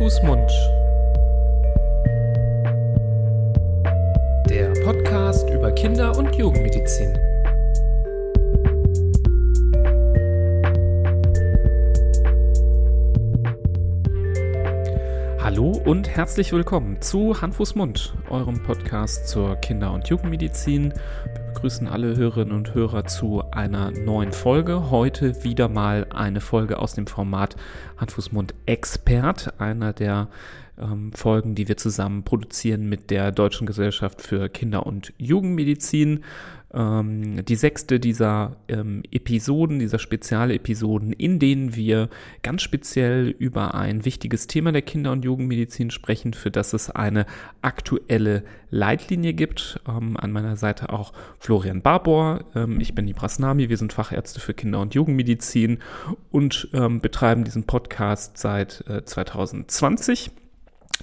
Fuß, Mund. Der Podcast über Kinder- und Jugendmedizin. Hallo und herzlich willkommen zu Hand, Fuß, Mund, eurem Podcast zur Kinder- und Jugendmedizin. Wir begrüßen alle Hörerinnen und Hörer zu einer neuen Folge. Heute wieder mal eine Folge aus dem Format Hand, Fuß, Mund Expert, einer der ähm, Folgen, die wir zusammen produzieren mit der Deutschen Gesellschaft für Kinder- und Jugendmedizin ähm, die sechste dieser ähm, Episoden, dieser Spezialepisoden, in denen wir ganz speziell über ein wichtiges Thema der Kinder- und Jugendmedizin sprechen, für das es eine aktuelle Leitlinie gibt. Ähm, an meiner Seite auch Florian Barbour. Ähm, ich bin die Brasnami, wir sind Fachärzte für Kinder- und Jugendmedizin und ähm, betreiben diesen Podcast seit äh, 2020.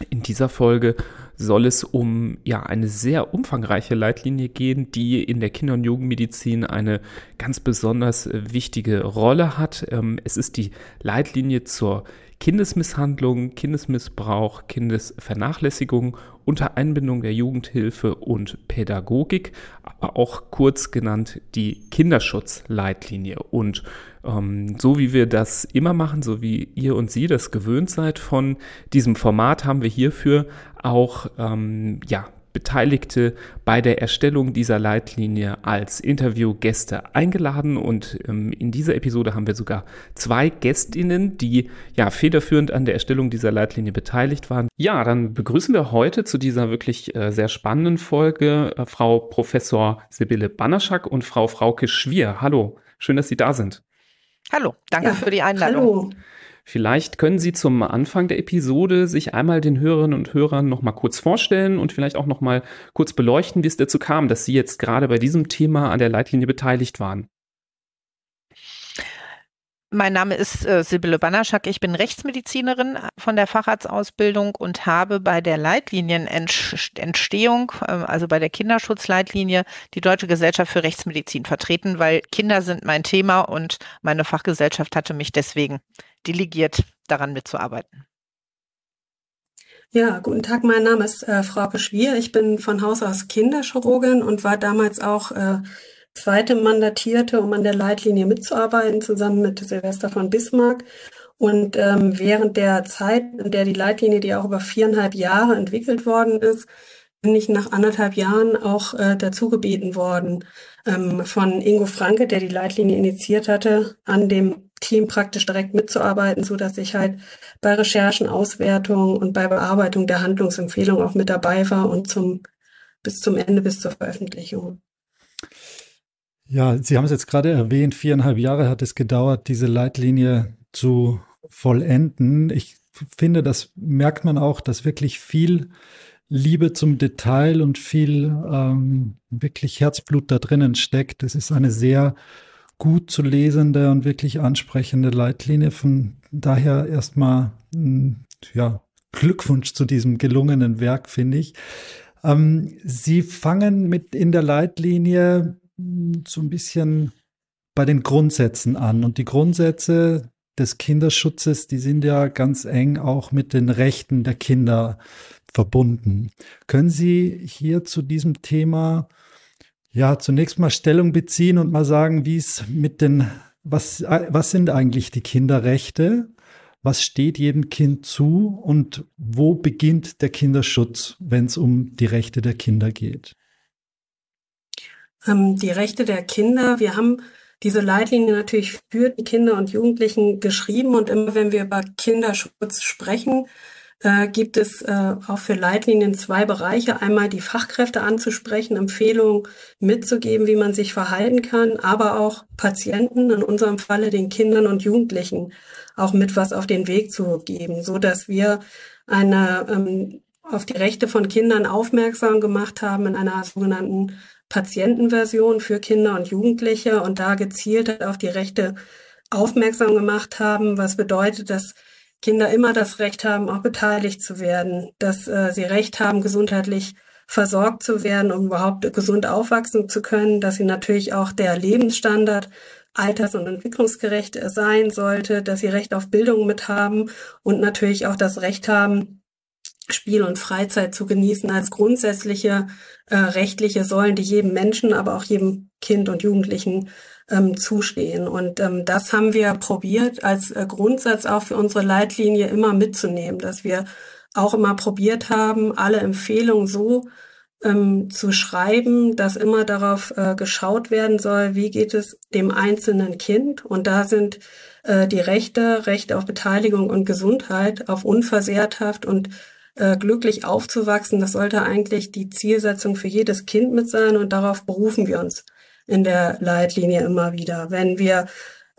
In dieser Folge soll es um ja eine sehr umfangreiche Leitlinie gehen, die in der Kinder- und Jugendmedizin eine ganz besonders wichtige Rolle hat. Ähm, es ist die Leitlinie zur Kindesmisshandlung, Kindesmissbrauch, Kindesvernachlässigung unter Einbindung der Jugendhilfe und Pädagogik, aber auch kurz genannt die Kinderschutzleitlinie. Und ähm, so wie wir das immer machen, so wie ihr und Sie das gewöhnt seid von diesem Format, haben wir hierfür auch ähm, ja, Beteiligte bei der Erstellung dieser Leitlinie als Interviewgäste eingeladen und ähm, in dieser Episode haben wir sogar zwei Gästinnen, die ja federführend an der Erstellung dieser Leitlinie beteiligt waren. Ja, dann begrüßen wir heute zu dieser wirklich äh, sehr spannenden Folge äh, Frau Professor Sibylle Banaschak und Frau Frauke Schwier. Hallo, schön, dass Sie da sind. Hallo, danke ja, für die Einladung. Hallo. Vielleicht können Sie zum Anfang der Episode sich einmal den Hörerinnen und Hörern noch mal kurz vorstellen und vielleicht auch noch mal kurz beleuchten, wie es dazu kam, dass Sie jetzt gerade bei diesem Thema an der Leitlinie beteiligt waren. Mein Name ist äh, Sibylle Banaschak. Ich bin Rechtsmedizinerin von der Facharztausbildung und habe bei der Leitlinienentstehung, äh, also bei der Kinderschutzleitlinie, die Deutsche Gesellschaft für Rechtsmedizin vertreten, weil Kinder sind mein Thema und meine Fachgesellschaft hatte mich deswegen delegiert, daran mitzuarbeiten. Ja, guten Tag, mein Name ist äh, Frau Beschwier. Ich bin von Haus aus Kinderchirurgin und war damals auch äh, zweite Mandatierte, um an der Leitlinie mitzuarbeiten, zusammen mit Silvester von Bismarck. Und ähm, während der Zeit, in der die Leitlinie, die auch über viereinhalb Jahre entwickelt worden ist, bin ich nach anderthalb Jahren auch äh, dazu gebeten worden, ähm, von Ingo Franke, der die Leitlinie initiiert hatte, an dem Team praktisch direkt mitzuarbeiten, so dass ich halt bei Recherchen, Auswertung und bei Bearbeitung der Handlungsempfehlung auch mit dabei war und zum bis zum Ende, bis zur Veröffentlichung. Ja, Sie haben es jetzt gerade erwähnt, viereinhalb Jahre hat es gedauert, diese Leitlinie zu vollenden. Ich finde, das merkt man auch, dass wirklich viel Liebe zum Detail und viel ähm, wirklich Herzblut da drinnen steckt. Es ist eine sehr gut zu lesende und wirklich ansprechende Leitlinie. Von daher erstmal hm, ja, Glückwunsch zu diesem gelungenen Werk, finde ich. Ähm, Sie fangen mit in der Leitlinie so ein bisschen bei den Grundsätzen an. Und die Grundsätze des Kinderschutzes, die sind ja ganz eng auch mit den Rechten der Kinder verbunden. Können Sie hier zu diesem Thema ja zunächst mal Stellung beziehen und mal sagen, wie es mit den, was, was sind eigentlich die Kinderrechte? Was steht jedem Kind zu und wo beginnt der Kinderschutz, wenn es um die Rechte der Kinder geht? ähm, die Rechte der Kinder. Wir haben diese Leitlinie natürlich für die Kinder und Jugendlichen geschrieben und immer wenn wir über Kinderschutz sprechen, äh, gibt es äh, auch für Leitlinien zwei Bereiche. Einmal die Fachkräfte anzusprechen, Empfehlungen mitzugeben, wie man sich verhalten kann, aber auch Patienten, in unserem Falle den Kindern und Jugendlichen, auch mit was auf den Weg zu geben, so dass wir eine ähm, auf die Rechte von Kindern aufmerksam gemacht haben in einer sogenannten Patientenversion für Kinder und Jugendliche und da gezielt auf die Rechte aufmerksam gemacht haben, was bedeutet, dass Kinder immer das Recht haben, auch beteiligt zu werden, dass äh, sie Recht haben, gesundheitlich versorgt zu werden, um überhaupt gesund aufwachsen zu können, dass sie natürlich auch der Lebensstandard alters- und entwicklungsgerecht sein sollte, dass sie Recht auf Bildung mit haben und natürlich auch das Recht haben, Spiel und Freizeit zu genießen als grundsätzliche äh, rechtliche Säulen, die jedem Menschen, aber auch jedem Kind und Jugendlichen ähm, zustehen. Und ähm, das haben wir probiert als äh, Grundsatz auch für unsere Leitlinie immer mitzunehmen, dass wir auch immer probiert haben, alle Empfehlungen so ähm, zu schreiben, dass immer darauf äh, geschaut werden soll, wie geht es dem einzelnen Kind. Und da sind äh, die Rechte, Rechte auf Beteiligung und Gesundheit, auf Unversehrthaft und äh, glücklich aufzuwachsen, das sollte eigentlich die Zielsetzung für jedes Kind mit sein und darauf berufen wir uns in der Leitlinie immer wieder. Wenn wir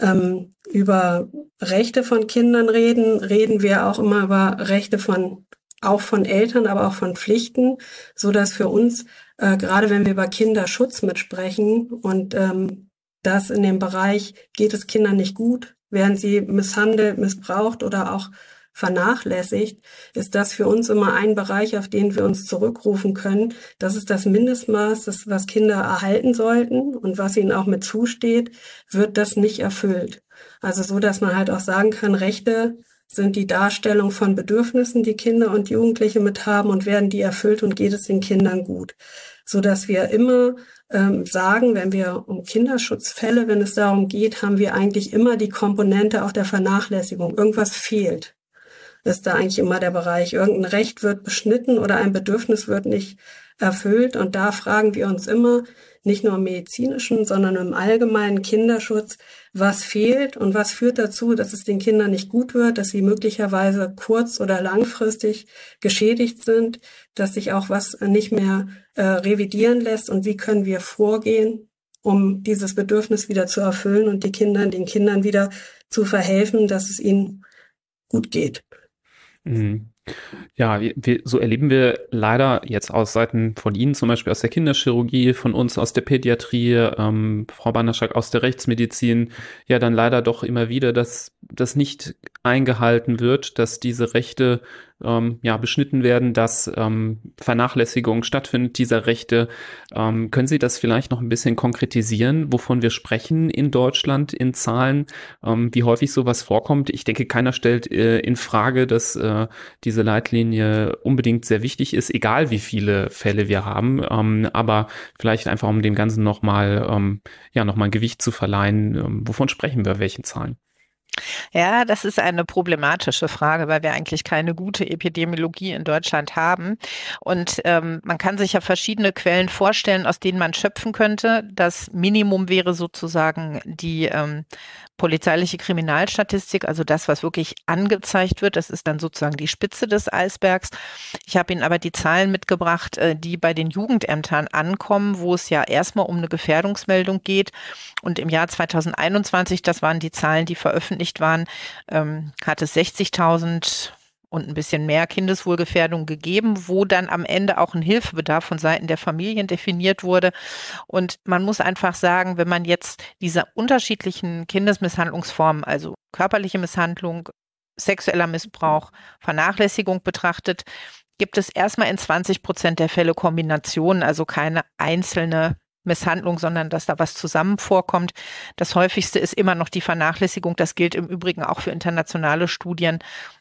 ähm, über Rechte von Kindern reden, reden wir auch immer über Rechte von auch von Eltern, aber auch von Pflichten, so dass für uns äh, gerade wenn wir über Kinderschutz mitsprechen und ähm, das in dem Bereich geht es Kindern nicht gut, werden sie misshandelt, missbraucht oder auch vernachlässigt, ist das für uns immer ein Bereich, auf den wir uns zurückrufen können. Das ist das Mindestmaß, das, was Kinder erhalten sollten und was ihnen auch mit zusteht, wird das nicht erfüllt. Also so, dass man halt auch sagen kann, Rechte sind die Darstellung von Bedürfnissen, die Kinder und Jugendliche mit haben und werden die erfüllt und geht es den Kindern gut. So dass wir immer ähm, sagen, wenn wir um Kinderschutzfälle, wenn es darum geht, haben wir eigentlich immer die Komponente auch der Vernachlässigung. Irgendwas fehlt ist da eigentlich immer der Bereich. Irgendein Recht wird beschnitten oder ein Bedürfnis wird nicht erfüllt. Und da fragen wir uns immer, nicht nur im medizinischen, sondern im allgemeinen Kinderschutz, was fehlt und was führt dazu, dass es den Kindern nicht gut wird, dass sie möglicherweise kurz- oder langfristig geschädigt sind, dass sich auch was nicht mehr äh, revidieren lässt und wie können wir vorgehen, um dieses Bedürfnis wieder zu erfüllen und die Kinder, den Kindern wieder zu verhelfen, dass es ihnen gut geht. Mhm. Ja, wir, wir, so erleben wir leider jetzt aus Seiten von Ihnen, zum Beispiel aus der Kinderchirurgie, von uns aus der Pädiatrie, ähm, Frau Banderschak aus der Rechtsmedizin, ja dann leider doch immer wieder, dass das nicht eingehalten wird, dass diese Rechte ähm, ja, beschnitten werden, dass ähm, Vernachlässigung stattfindet dieser Rechte. Ähm, können Sie das vielleicht noch ein bisschen konkretisieren, wovon wir sprechen in Deutschland in Zahlen, ähm, wie häufig sowas vorkommt? Ich denke, keiner stellt äh, in Frage, dass äh, diese Leitlinie unbedingt sehr wichtig ist, egal wie viele Fälle wir haben. Ähm, aber vielleicht einfach, um dem Ganzen nochmal ähm, ja, noch ein Gewicht zu verleihen, ähm, wovon sprechen wir, welchen Zahlen? Ja, das ist eine problematische Frage, weil wir eigentlich keine gute Epidemiologie in Deutschland haben. Und ähm, man kann sich ja verschiedene Quellen vorstellen, aus denen man schöpfen könnte. Das Minimum wäre sozusagen die ähm, polizeiliche Kriminalstatistik, also das, was wirklich angezeigt wird, das ist dann sozusagen die Spitze des Eisbergs. Ich habe Ihnen aber die Zahlen mitgebracht, äh, die bei den Jugendämtern ankommen, wo es ja erstmal um eine Gefährdungsmeldung geht. Und im Jahr 2021, das waren die Zahlen, die veröffentlicht waren, ähm, hat es 60.000 und ein bisschen mehr Kindeswohlgefährdung gegeben, wo dann am Ende auch ein Hilfebedarf von Seiten der Familien definiert wurde. Und man muss einfach sagen, wenn man jetzt diese unterschiedlichen Kindesmisshandlungsformen, also körperliche Misshandlung, sexueller Missbrauch, Vernachlässigung betrachtet, gibt es erstmal in 20 Prozent der Fälle Kombinationen, also keine einzelne Misshandlung, sondern dass da was zusammen vorkommt. Das häufigste ist immer noch die Vernachlässigung. Das gilt im Übrigen auch für internationale Studien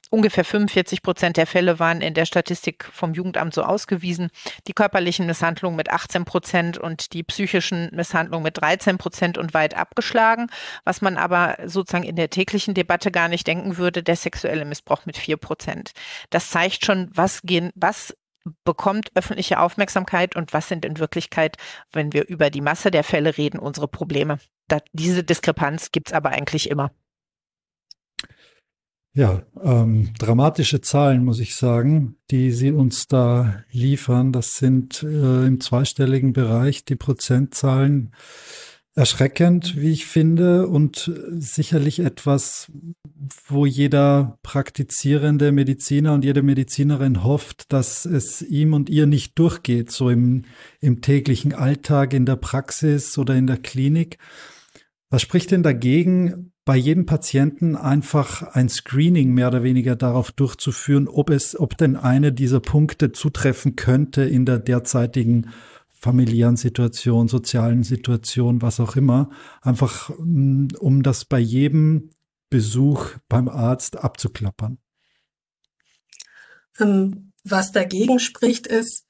ungefähr 45 Prozent der Fälle waren in der Statistik vom Jugendamt so ausgewiesen. Die körperlichen Misshandlungen mit 18 Prozent und die psychischen Misshandlungen mit 13 Prozent und weit abgeschlagen. Was man aber sozusagen in der täglichen Debatte gar nicht denken würde, der sexuelle Missbrauch mit 4 Prozent. Das zeigt schon, was gehen, was bekommt öffentliche Aufmerksamkeit und was sind in Wirklichkeit, wenn wir über die Masse der Fälle reden, unsere Probleme. Da, diese Diskrepanz gibt's aber eigentlich immer. Ja, ähm, dramatische Zahlen, muss ich sagen, die Sie uns da liefern. Das sind äh, im zweistelligen Bereich die Prozentzahlen erschreckend, wie ich finde, und sicherlich etwas, wo jeder praktizierende Mediziner und jede Medizinerin hofft, dass es ihm und ihr nicht durchgeht, so im, im täglichen Alltag, in der Praxis oder in der Klinik. Was spricht denn dagegen, bei jedem Patienten einfach ein Screening mehr oder weniger darauf durchzuführen, ob es, ob denn eine dieser Punkte zutreffen könnte in der derzeitigen familiären Situation, sozialen Situation, was auch immer, einfach mm, um das bei jedem Besuch beim Arzt abzuklappern. Ähm, was dagegen spricht, ist,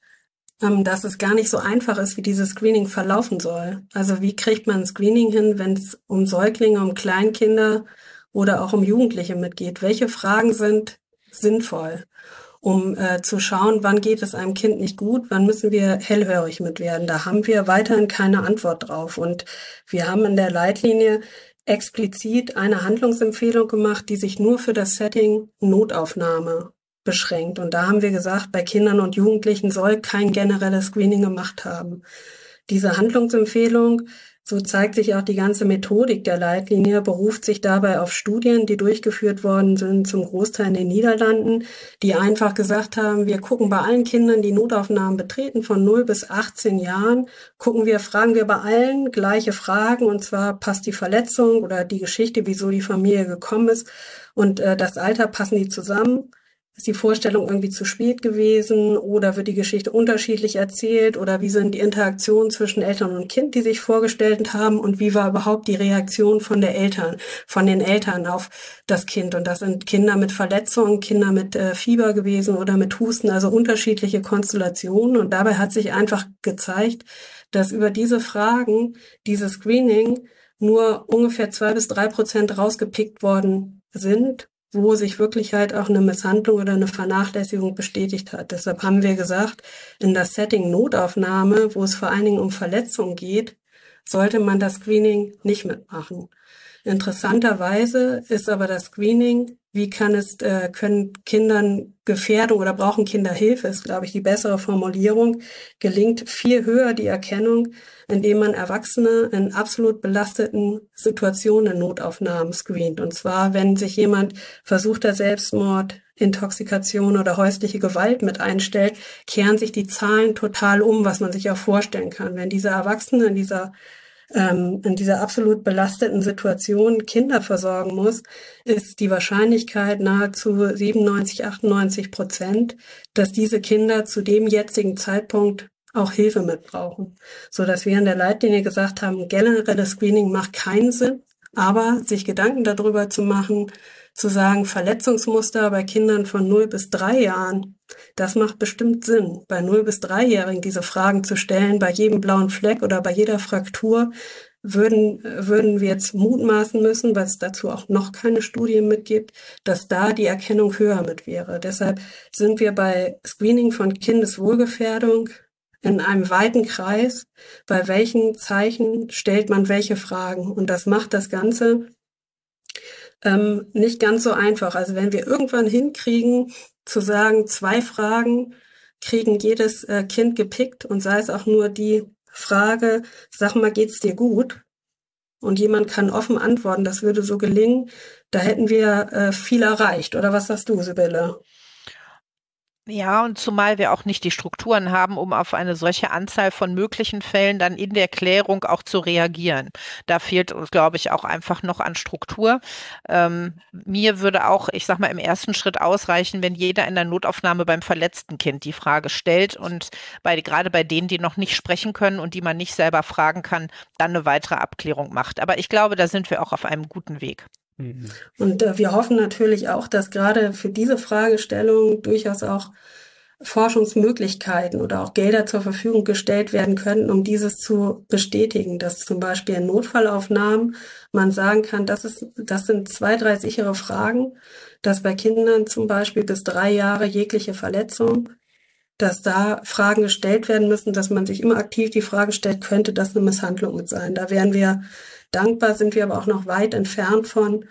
ähm, dass es gar nicht so einfach ist, wie dieses Screening verlaufen soll. Also wie kriegt man ein Screening hin, wenn es um Säuglinge, um Kleinkinder oder auch um Jugendliche mitgeht? Welche Fragen sind sinnvoll? Um äh, zu schauen, wann geht es einem Kind nicht gut, wann müssen wir hellhörig mit werden. Da haben wir weiterhin keine Antwort drauf. Und wir haben in der Leitlinie explizit eine Handlungsempfehlung gemacht, die sich nur für das Setting Notaufnahme beschränkt. Und da haben wir gesagt, bei Kindern und Jugendlichen soll kein generelles Screening gemacht haben. Diese Handlungsempfehlung so zeigt sich auch die ganze Methodik der Leitlinie, beruft sich dabei auf Studien, die durchgeführt worden sind, zum Großteil in den Niederlanden, die einfach gesagt haben, wir gucken bei allen Kindern, die Notaufnahmen betreten, von 0 bis 18 Jahren, gucken wir, fragen wir bei allen gleiche Fragen, und zwar passt die Verletzung oder die Geschichte, wieso die Familie gekommen ist und äh, das Alter, passen die zusammen ist die Vorstellung irgendwie zu spät gewesen oder wird die Geschichte unterschiedlich erzählt oder wie sind die Interaktionen zwischen Eltern und Kind, die sich vorgestellt haben und wie war überhaupt die Reaktion von der Eltern, von den Eltern auf das Kind? Und das sind Kinder mit Verletzungen, Kinder mit äh, Fieber gewesen oder mit Husten, also unterschiedliche Konstellationen. Und dabei hat sich einfach gezeigt, dass über diese Fragen, dieses Screening nur ungefähr zwei bis drei Prozent rausgepickt worden sind wo sich wirklich halt auch eine Misshandlung oder eine Vernachlässigung bestätigt hat. Deshalb haben wir gesagt, in das Setting Notaufnahme, wo es vor allen Dingen um Verletzungen geht, sollte man das Screening nicht mitmachen. Interessanterweise ist aber das Screening, wie kann es, äh, können Kindern Gefährdung oder brauchen Kinder Hilfe, ist, glaube ich, die bessere Formulierung, gelingt viel höher die Erkennung, indem man Erwachsene in absolut belasteten Situationen Notaufnahmen screent. Und zwar, wenn sich jemand versuchter Selbstmord, Intoxikation oder häusliche Gewalt mit einstellt, kehren sich die Zahlen total um, was man sich auch vorstellen kann. Wenn diese Erwachsene in dieser ähm, in dieser absolut belasteten Situation Kinder versorgen muss, ist die Wahrscheinlichkeit nahezu 97, 98 Prozent, dass diese Kinder zu dem jetzigen Zeitpunkt auch Hilfe mitbrauchen. So dass wir in der Leitlinie gesagt haben, generelles Screening macht keinen Sinn, aber sich Gedanken darüber zu machen, zu sagen, Verletzungsmuster bei Kindern von 0 bis 3 Jahren, das macht bestimmt Sinn, bei 0 bis 3-Jährigen diese Fragen zu stellen, bei jedem blauen Fleck oder bei jeder Fraktur würden, würden wir jetzt mutmaßen müssen, weil es dazu auch noch keine Studien mitgibt, dass da die Erkennung höher mit wäre. Deshalb sind wir bei Screening von Kindeswohlgefährdung in einem weiten Kreis, bei welchen Zeichen stellt man welche Fragen. Und das macht das Ganze ähm, nicht ganz so einfach. Also wenn wir irgendwann hinkriegen, zu sagen, zwei Fragen kriegen jedes äh, Kind gepickt und sei es auch nur die Frage, sag mal, geht's dir gut? Und jemand kann offen antworten, das würde so gelingen, da hätten wir äh, viel erreicht. Oder was sagst du, Sibylle? Ja, und zumal wir auch nicht die Strukturen haben, um auf eine solche Anzahl von möglichen Fällen dann in der Klärung auch zu reagieren. Da fehlt uns, glaube ich, auch einfach noch an Struktur. Ähm, mir würde auch, ich sag mal, im ersten Schritt ausreichen, wenn jeder in der Notaufnahme beim verletzten Kind die Frage stellt und bei, gerade bei denen, die noch nicht sprechen können und die man nicht selber fragen kann, dann eine weitere Abklärung macht. Aber ich glaube, da sind wir auch auf einem guten Weg. Mhm. Und äh, wir hoffen natürlich auch, dass gerade für diese Fragestellung durchaus auch Forschungsmöglichkeiten oder auch Gelder zur Verfügung gestellt werden können, um dieses zu bestätigen, dass zum Beispiel in Notfallaufnahmen man sagen kann, das ist, das sind zwei, drei sichere Fragen, dass bei Kindern zum Beispiel bis drei Jahre jegliche Verletzung, dass da Fragen gestellt werden müssen, dass man sich immer aktiv die Frage stellt, könnte das eine Misshandlung sein? Da wären wir Dankbar sind wir aber auch noch weit entfernt von,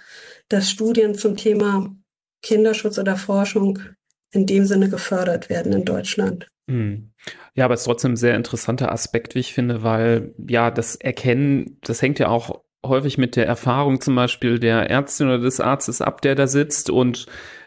dass Studien zum Thema Kinderschutz oder Forschung in dem Sinne gefördert werden in Deutschland. Hm. Ja, aber es ist trotzdem ein sehr interessanter Aspekt, wie ich finde, weil ja, das Erkennen, das hängt ja auch häufig mit der Erfahrung zum Beispiel der Ärztin oder des Arztes ab, der da sitzt und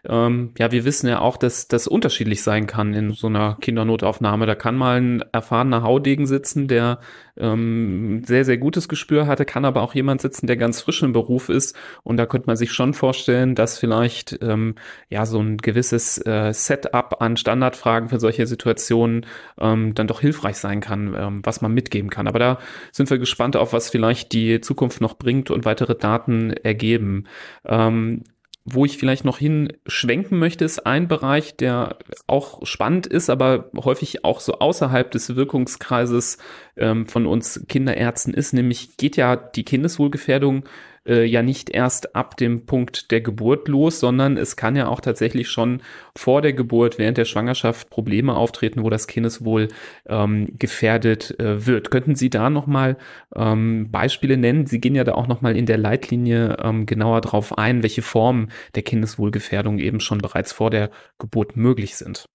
ähm, ja, wir wissen ja auch, dass das unterschiedlich sein kann in so einer Kindernotaufnahme. Da kann mal ein erfahrener Haudegen sitzen, der ähm, sehr, sehr gutes Gespür hatte, kann aber auch jemand sitzen, der ganz frisch im Beruf ist. Und da könnte man sich schon vorstellen, dass vielleicht ähm, ja so ein gewisses äh, Setup an Standardfragen für solche Situationen ähm, dann doch hilfreich sein kann, ähm, was man mitgeben kann. Aber da sind wir gespannt auf, was vielleicht die Zukunft noch bringt und weitere Daten ergeben. Ähm, wo ich vielleicht noch hinschwenken möchte, ist ein Bereich, der auch spannend ist, aber häufig auch so außerhalb des Wirkungskreises ähm, von uns Kinderärzten ist, nämlich geht ja die Kindeswohlgefährdung äh, ja nicht erst ab dem Punkt der Geburt los, sondern es kann ja auch tatsächlich schon vor der Geburt, während der Schwangerschaft Probleme auftreten, wo das Kindeswohl ähm, gefährdet äh, wird. Könnten Sie da nochmal ähm, Beispiele nennen? Sie gehen ja da auch nochmal in der Leitlinie ähm, genauer drauf ein, welche Formen der Kindeswohlgefährdung eben schon bereits vor der Geburt möglich sind.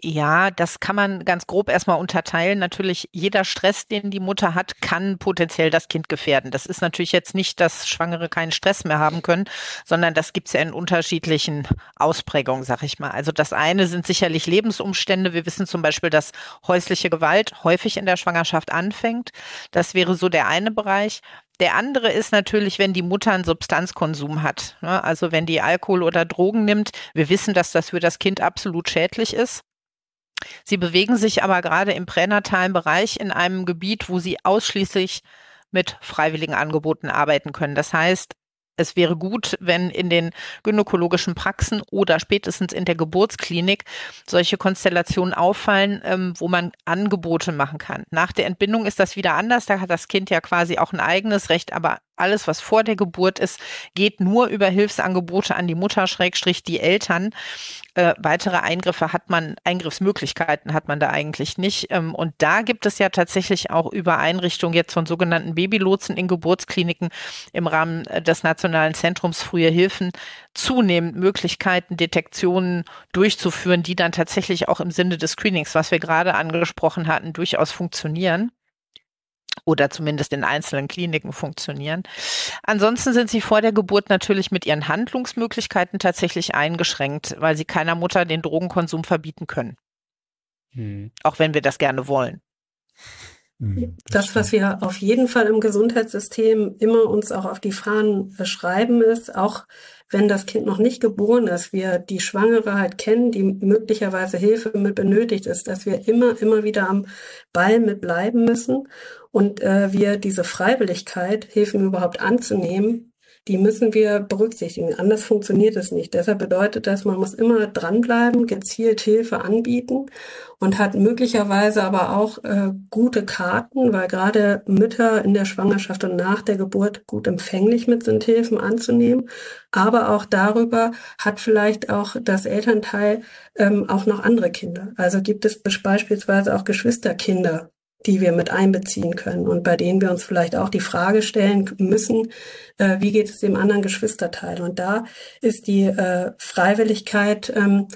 Ja, das kann man ganz grob erstmal unterteilen. Natürlich, jeder Stress, den die Mutter hat, kann potenziell das Kind gefährden. Das ist natürlich jetzt nicht, dass Schwangere keinen Stress mehr haben können, sondern das gibt es ja in unterschiedlichen Ausprägungen, sag ich mal. Also das eine sind sicherlich Lebensumstände. Wir wissen zum Beispiel, dass häusliche Gewalt häufig in der Schwangerschaft anfängt. Das wäre so der eine Bereich. Der andere ist natürlich, wenn die Mutter einen Substanzkonsum hat. Ne? Also wenn die Alkohol oder Drogen nimmt. Wir wissen, dass das für das Kind absolut schädlich ist. Sie bewegen sich aber gerade im pränatalen Bereich in einem Gebiet, wo sie ausschließlich mit freiwilligen Angeboten arbeiten können. Das heißt, es wäre gut, wenn in den gynäkologischen Praxen oder spätestens in der Geburtsklinik solche Konstellationen auffallen, ähm, wo man Angebote machen kann. Nach der Entbindung ist das wieder anders. Da hat das Kind ja quasi auch ein eigenes Recht, aber alles, was vor der Geburt ist, geht nur über Hilfsangebote an die Mutter, Schrägstrich die Eltern. Äh, weitere Eingriffe hat man, Eingriffsmöglichkeiten hat man da eigentlich nicht. Ähm, und da gibt es ja tatsächlich auch über Einrichtungen jetzt von sogenannten Babylotsen in Geburtskliniken im Rahmen äh, des Nationalen Zentrums Frühe Hilfen zunehmend Möglichkeiten, Detektionen durchzuführen, die dann tatsächlich auch im Sinne des Screenings, was wir gerade angesprochen hatten, durchaus funktionieren oder zumindest in einzelnen Kliniken funktionieren. Ansonsten sind sie vor der Geburt natürlich mit ihren Handlungsmöglichkeiten tatsächlich eingeschränkt, weil sie keiner Mutter den Drogenkonsum verbieten können. Hm. Auch wenn wir das gerne wollen. Hm, das, was wir auf jeden Fall im Gesundheitssystem immer uns auch auf die Fahnen schreiben, ist, auch wenn das Kind noch nicht geboren ist, wir die Schwangere halt kennen, die möglicherweise Hilfe mit benötigt ist, dass wir immer, immer wieder am Ball mit bleiben müssen und äh, wir diese Freiwilligkeit, Hilfen überhaupt anzunehmen, die müssen wir berücksichtigen. Anders funktioniert es nicht. Deshalb bedeutet das, man muss immer dranbleiben, gezielt Hilfe anbieten und hat möglicherweise aber auch äh, gute Karten, weil gerade Mütter in der Schwangerschaft und nach der Geburt gut empfänglich mit sind, Hilfen anzunehmen. Aber auch darüber hat vielleicht auch das Elternteil ähm, auch noch andere Kinder. Also gibt es beispielsweise auch Geschwisterkinder, die wir mit einbeziehen können und bei denen wir uns vielleicht auch die Frage stellen müssen, äh, wie geht es dem anderen Geschwisterteil? Und da ist die äh, Freiwilligkeit ähm,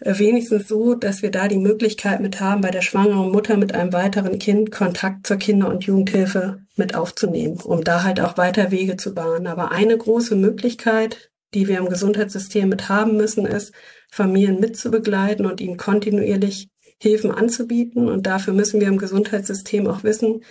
wenigstens so, dass wir da die Möglichkeit mit haben, bei der schwangeren Mutter mit einem weiteren Kind Kontakt zur Kinder- und Jugendhilfe mit aufzunehmen, um da halt auch weiter Wege zu bahnen. Aber eine große Möglichkeit, die wir im Gesundheitssystem mit haben müssen, ist, Familien mitzubegleiten und ihnen kontinuierlich Hilfen anzubieten. Und dafür müssen wir im Gesundheitssystem auch wissen,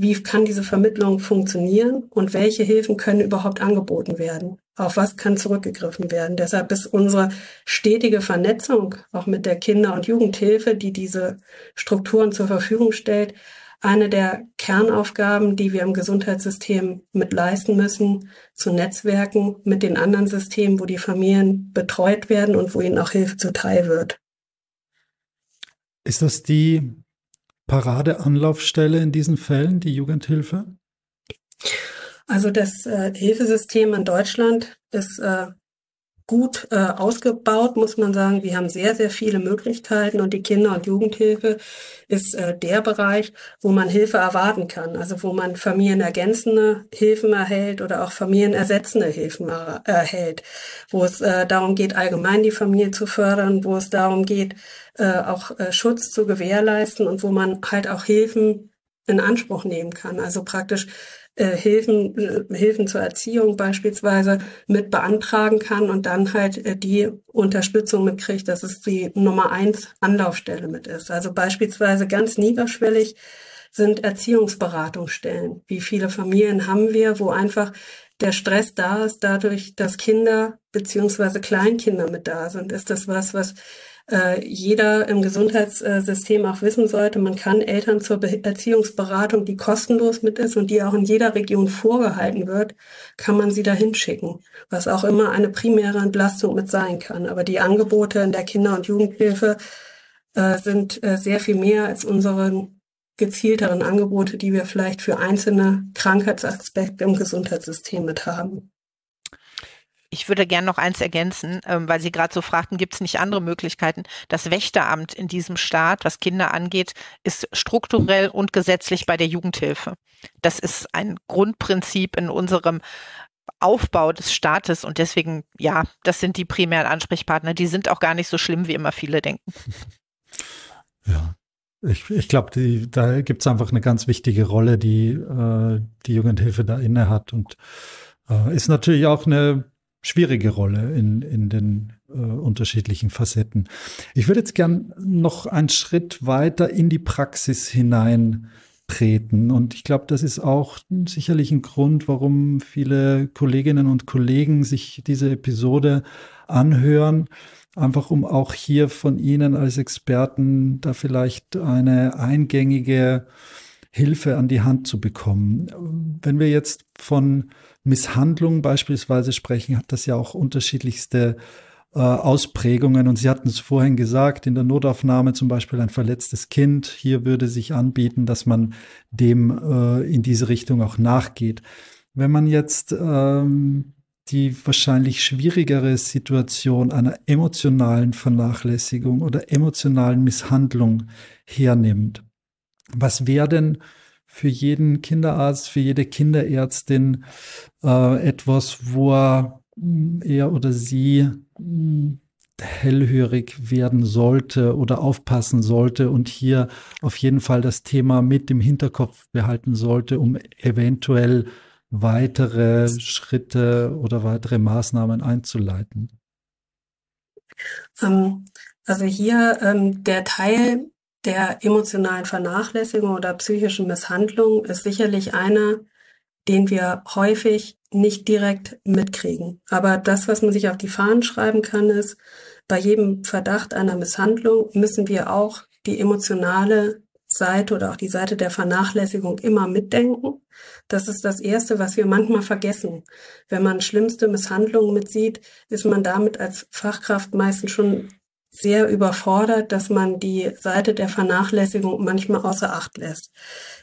wie kann diese Vermittlung funktionieren und welche Hilfen können überhaupt angeboten werden? Auf was kann zurückgegriffen werden? Deshalb ist unsere stetige Vernetzung auch mit der Kinder- und Jugendhilfe, die diese Strukturen zur Verfügung stellt, eine der Kernaufgaben, die wir im Gesundheitssystem mit leisten müssen, zu Netzwerken mit den anderen Systemen, wo die Familien betreut werden und wo ihnen auch Hilfe zuteil wird. Ist das die Paradeanlaufstelle in diesen Fällen, die Jugendhilfe? Also das äh, Hilfesystem in Deutschland ist äh, gut äh, ausgebaut, muss man sagen. Wir haben sehr, sehr viele Möglichkeiten und die Kinder- und Jugendhilfe ist äh, der Bereich, wo man Hilfe erwarten kann. Also wo man familienergänzende Hilfen erhält oder auch familienersetzende Hilfen er erhält, wo es äh, darum geht, allgemein die Familie zu fördern, wo es darum geht, äh, auch äh, Schutz zu gewährleisten und wo man halt auch Hilfen in Anspruch nehmen kann. Also praktisch äh, Hilfen, äh, Hilfen zur Erziehung beispielsweise mit beantragen kann und dann halt äh, die Unterstützung mitkriegt, dass es die Nummer eins Anlaufstelle mit ist. Also beispielsweise ganz niederschwellig sind Erziehungsberatungsstellen. Wie viele Familien haben wir, wo einfach der Stress da ist, dadurch, dass Kinder beziehungsweise Kleinkinder mit da sind, ist das was, was äh, jeder im Gesundheitssystem auch wissen sollte. Man kann Eltern zur Be Erziehungsberatung, die kostenlos mit ist und die auch in jeder Region vorgehalten wird, kann man sie dahin schicken, was auch immer eine primäre Entlastung mit sein kann. Aber die Angebote in der Kinder- und Jugendhilfe äh, sind äh, sehr viel mehr als unsere gezielteren Angebote, die wir vielleicht für einzelne Krankheitsaspekte im Gesundheitssystem mit haben. Ich würde gerne noch eins ergänzen, ähm, weil Sie gerade so fragten, gibt es nicht andere Möglichkeiten? Das Wächteramt in diesem Staat, was Kinder angeht, ist strukturell und gesetzlich bei der Jugendhilfe. Das ist ein Grundprinzip in unserem Aufbau des Staates und deswegen, ja, das sind die primären Ansprechpartner. Die sind auch gar nicht so schlimm, wie immer viele denken. Ja, ich, ich glaube, da gibt es einfach eine ganz wichtige Rolle, die äh, die Jugendhilfe da inne hat und äh, ist natürlich auch eine schwierige Rolle in, in den äh, unterschiedlichen Facetten. Ich würde jetzt gern noch einen Schritt weiter in die Praxis hinein treten. Und ich glaube, das ist auch sicherlich ein Grund, warum viele Kolleginnen und Kollegen sich diese Episode anhören einfach um auch hier von Ihnen als Experten da vielleicht eine eingängige Hilfe an die Hand zu bekommen. Wenn wir jetzt von Misshandlung beispielsweise sprechen, hat das ja auch unterschiedlichste äh, Ausprägungen. Und Sie hatten es vorhin gesagt, in der Notaufnahme zum Beispiel ein verletztes Kind. Hier würde sich anbieten, dass man dem äh, in diese Richtung auch nachgeht. Wenn man jetzt ähm, die wahrscheinlich schwierigere Situation einer emotionalen Vernachlässigung oder emotionalen Misshandlung hernimmt. Was wäre denn für jeden Kinderarzt, für jede Kinderärztin äh, etwas, wo er, hm, er oder sie hm, hellhörig werden sollte oder aufpassen sollte und hier auf jeden Fall das Thema mit im Hinterkopf behalten sollte, um eventuell weitere Schritte oder weitere Maßnahmen einzuleiten? Ähm, also hier ähm, der Teil der emotionalen Vernachlässigung oder psychischen Misshandlung ist sicherlich einer, den wir häufig nicht direkt mitkriegen. Aber das, was man sich auf die Fahnen schreiben kann, ist, bei jedem Verdacht einer Misshandlung müssen wir auch die emotionale Seite oder auch die Seite der Vernachlässigung immer mitdenken. Das ist das Erste, was wir manchmal vergessen. Wenn man schlimmste Misshandlungen mitsieht, ist man damit als Fachkraft meistens schon sehr überfordert, dass man die Seite der Vernachlässigung manchmal außer Acht lässt.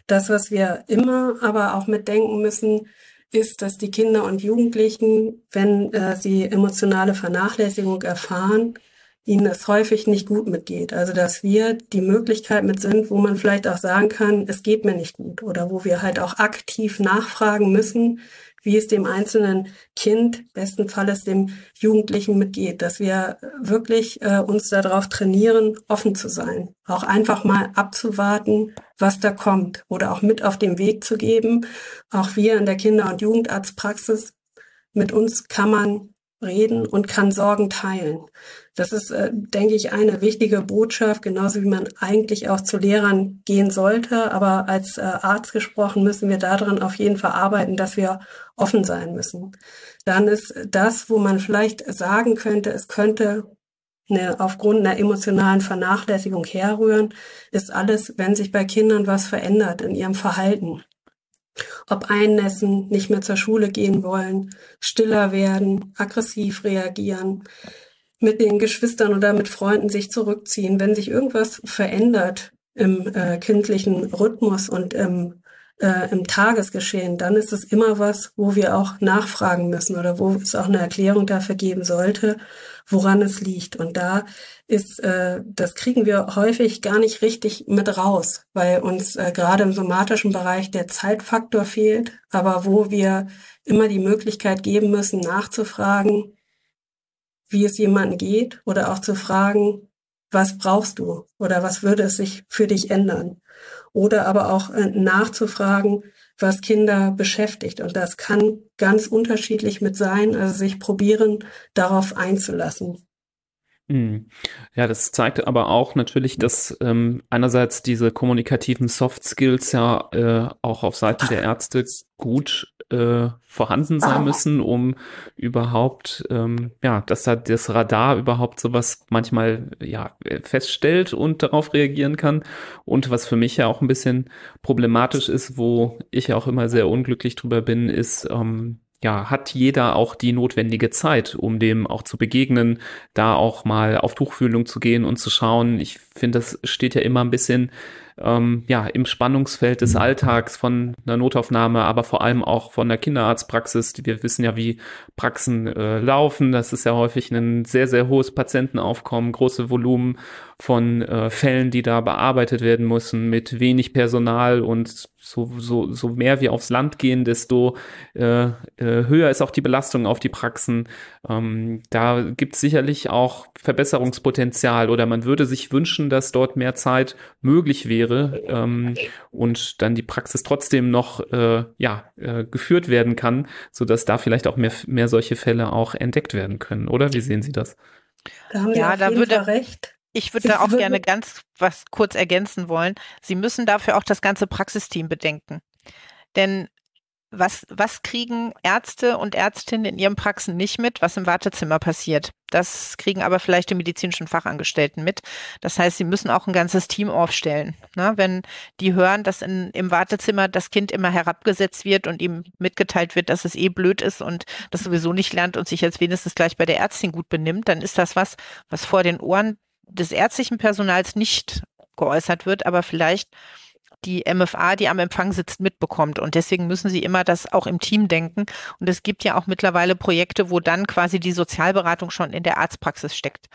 Das, was wir immer aber auch mitdenken müssen, ist, dass die Kinder und Jugendlichen, wenn äh, sie emotionale Vernachlässigung erfahren, ihnen es häufig nicht gut mitgeht. Also dass wir die Möglichkeit mit sind, wo man vielleicht auch sagen kann, es geht mir nicht gut oder wo wir halt auch aktiv nachfragen müssen, wie es dem einzelnen Kind, bestenfalls dem Jugendlichen mitgeht, dass wir wirklich äh, uns darauf trainieren, offen zu sein, auch einfach mal abzuwarten, was da kommt oder auch mit auf den Weg zu geben. Auch wir in der Kinder- und Jugendarztpraxis, mit uns kann man reden und kann Sorgen teilen. Das ist, äh, denke ich, eine wichtige Botschaft, genauso wie man eigentlich auch zu Lehrern gehen sollte. Aber als äh, Arzt gesprochen müssen wir daran auf jeden Fall arbeiten, dass wir offen sein müssen. Dann ist das, wo man vielleicht sagen könnte, es könnte eine, aufgrund einer emotionalen Vernachlässigung herrühren, ist alles, wenn sich bei Kindern was verändert in ihrem Verhalten. Ob einnässen, nicht mehr zur Schule gehen wollen, stiller werden, aggressiv reagieren, mit den Geschwistern oder mit Freunden sich zurückziehen, wenn sich irgendwas verändert im äh, kindlichen Rhythmus und im, äh, im Tagesgeschehen, dann ist es immer was, wo wir auch nachfragen müssen oder wo es auch eine Erklärung dafür geben sollte, woran es liegt. Und da ist, äh, das kriegen wir häufig gar nicht richtig mit raus, weil uns äh, gerade im somatischen Bereich der Zeitfaktor fehlt, aber wo wir immer die Möglichkeit geben müssen, nachzufragen, wie es jemandem geht oder auch zu fragen, was brauchst du oder was würde es sich für dich ändern? Oder aber auch äh, nachzufragen, was Kinder beschäftigt. Und das kann ganz unterschiedlich mit sein, also sich probieren, darauf einzulassen. Hm. Ja, das zeigt aber auch natürlich, dass ähm, einerseits diese kommunikativen Soft Skills ja äh, auch auf Seiten der Ärzte gut äh, vorhanden sein müssen, um überhaupt, ähm, ja, dass da das Radar überhaupt sowas manchmal ja feststellt und darauf reagieren kann. Und was für mich ja auch ein bisschen problematisch ist, wo ich auch immer sehr unglücklich drüber bin, ist ähm, ja, hat jeder auch die notwendige Zeit, um dem auch zu begegnen, da auch mal auf Tuchfühlung zu gehen und zu schauen. Ich finde, das steht ja immer ein bisschen ähm, ja, im Spannungsfeld des Alltags von einer Notaufnahme, aber vor allem auch von der Kinderarztpraxis. Wir wissen ja, wie Praxen äh, laufen. Das ist ja häufig ein sehr, sehr hohes Patientenaufkommen, große Volumen von äh, Fällen, die da bearbeitet werden müssen, mit wenig Personal und so, so, so mehr wir aufs Land gehen, desto äh, äh, höher ist auch die Belastung auf die Praxen. Ähm, da gibt es sicherlich auch Verbesserungspotenzial oder man würde sich wünschen, dass dort mehr Zeit möglich wäre ähm, und dann die Praxis trotzdem noch äh, ja, äh, geführt werden kann, sodass da vielleicht auch mehr, mehr solche Fälle auch entdeckt werden können, oder? Wie sehen Sie das? Da haben Sie ja, da würde recht. Ich würde da auch gerne ganz was kurz ergänzen wollen. Sie müssen dafür auch das ganze Praxisteam bedenken. Denn was, was kriegen Ärzte und Ärztinnen in ihren Praxen nicht mit, was im Wartezimmer passiert? Das kriegen aber vielleicht die medizinischen Fachangestellten mit. Das heißt, sie müssen auch ein ganzes Team aufstellen. Ne? Wenn die hören, dass in, im Wartezimmer das Kind immer herabgesetzt wird und ihm mitgeteilt wird, dass es eh blöd ist und das sowieso nicht lernt und sich jetzt wenigstens gleich bei der Ärztin gut benimmt, dann ist das was, was vor den Ohren des ärztlichen Personals nicht geäußert wird, aber vielleicht die MFA, die am Empfang sitzt, mitbekommt. Und deswegen müssen sie immer das auch im Team denken. Und es gibt ja auch mittlerweile Projekte, wo dann quasi die Sozialberatung schon in der Arztpraxis steckt.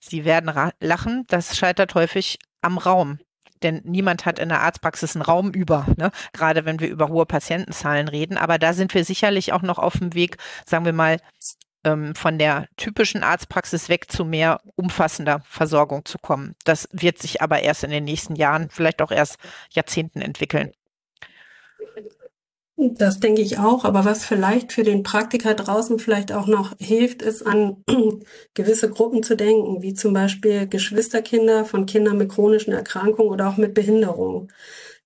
Sie werden lachen, das scheitert häufig am Raum. Denn niemand hat in der Arztpraxis einen Raum über, ne? gerade wenn wir über hohe Patientenzahlen reden. Aber da sind wir sicherlich auch noch auf dem Weg, sagen wir mal, ähm, von der typischen Arztpraxis weg zu mehr umfassender Versorgung zu kommen. Das wird sich aber erst in den nächsten Jahren, vielleicht auch erst Jahrzehnten entwickeln. Das denke ich auch. Aber was vielleicht für den Praktiker draußen vielleicht auch noch hilft, ist an gewisse Gruppen zu denken, wie zum Beispiel Geschwisterkinder von Kindern mit chronischen Erkrankungen oder auch mit Behinderungen.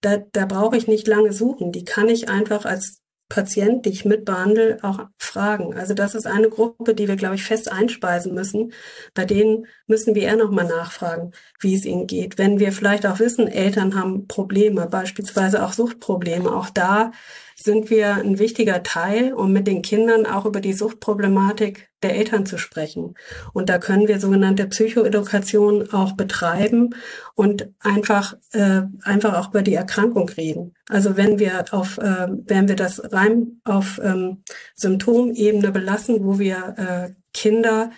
Da, da brauche ich nicht lange suchen. Die kann ich einfach als Patient, die ich mitbehandle, auch fragen. Also das ist eine Gruppe, die wir, glaube ich, fest einspeisen müssen. Bei denen müssen wir eher nochmal nachfragen, wie es ihnen geht. Wenn wir vielleicht auch wissen, Eltern haben Probleme, beispielsweise auch Suchtprobleme, auch da sind wir ein wichtiger Teil, um mit den Kindern auch über die Suchtproblematik der Eltern zu sprechen. Und da können wir sogenannte Psychoedukation auch betreiben und einfach, äh, einfach auch über die Erkrankung reden. Also wenn wir auf, äh, wenn wir das rein auf ähm, Symptomebene belassen, wo wir äh, Kinder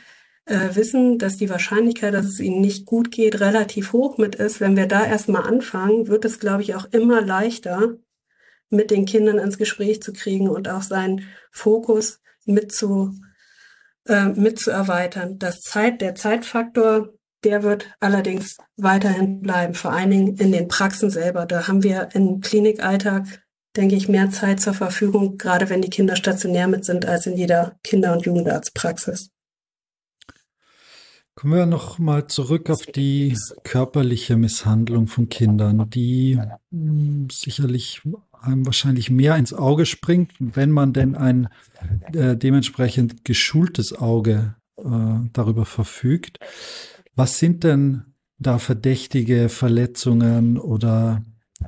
äh, wissen, dass die Wahrscheinlichkeit, dass es ihnen nicht gut geht, relativ hoch mit ist. Wenn wir da erstmal anfangen, wird es, glaube ich, auch immer leichter, mit den Kindern ins Gespräch zu kriegen und auch seinen Fokus mit zu, äh, mit zu erweitern. Das Zeit, der Zeitfaktor, der wird allerdings weiterhin bleiben, vor allen Dingen in den Praxen selber. Da haben wir im Klinikalltag, denke ich, mehr Zeit zur Verfügung, gerade wenn die Kinder stationär mit sind, als in jeder Kinder- und Jugendarztpraxis. Kommen wir noch mal zurück auf die körperliche Misshandlung von Kindern, die hm, sicherlich einem wahrscheinlich mehr ins Auge springt, wenn man denn ein äh, dementsprechend geschultes Auge äh, darüber verfügt. Was sind denn da verdächtige Verletzungen oder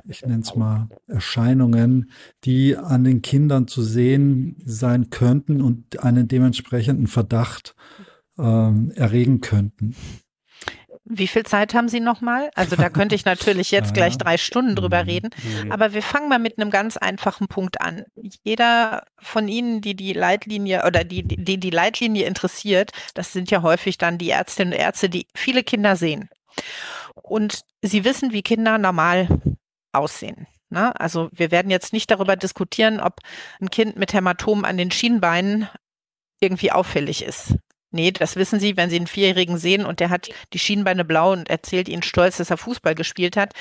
ich nenne es mal Erscheinungen, die an den Kindern zu sehen sein könnten und einen dementsprechenden Verdacht ähm, erregen könnten. Wie viel Zeit haben Sie nochmal? Also da könnte ich natürlich jetzt gleich drei Stunden drüber mhm. reden. Aber wir fangen mal mit einem ganz einfachen Punkt an. Jeder von Ihnen, die die Leitlinie oder die, die die Leitlinie interessiert, das sind ja häufig dann die Ärztinnen und Ärzte, die viele Kinder sehen. Und sie wissen, wie Kinder normal aussehen. Ne? Also wir werden jetzt nicht darüber diskutieren, ob ein Kind mit Hämatomen an den Schienbeinen irgendwie auffällig ist. Nee, das wissen Sie, wenn Sie einen Vierjährigen sehen und der hat die Schienbeine blau und erzählt Ihnen stolz, dass er Fußball gespielt hat.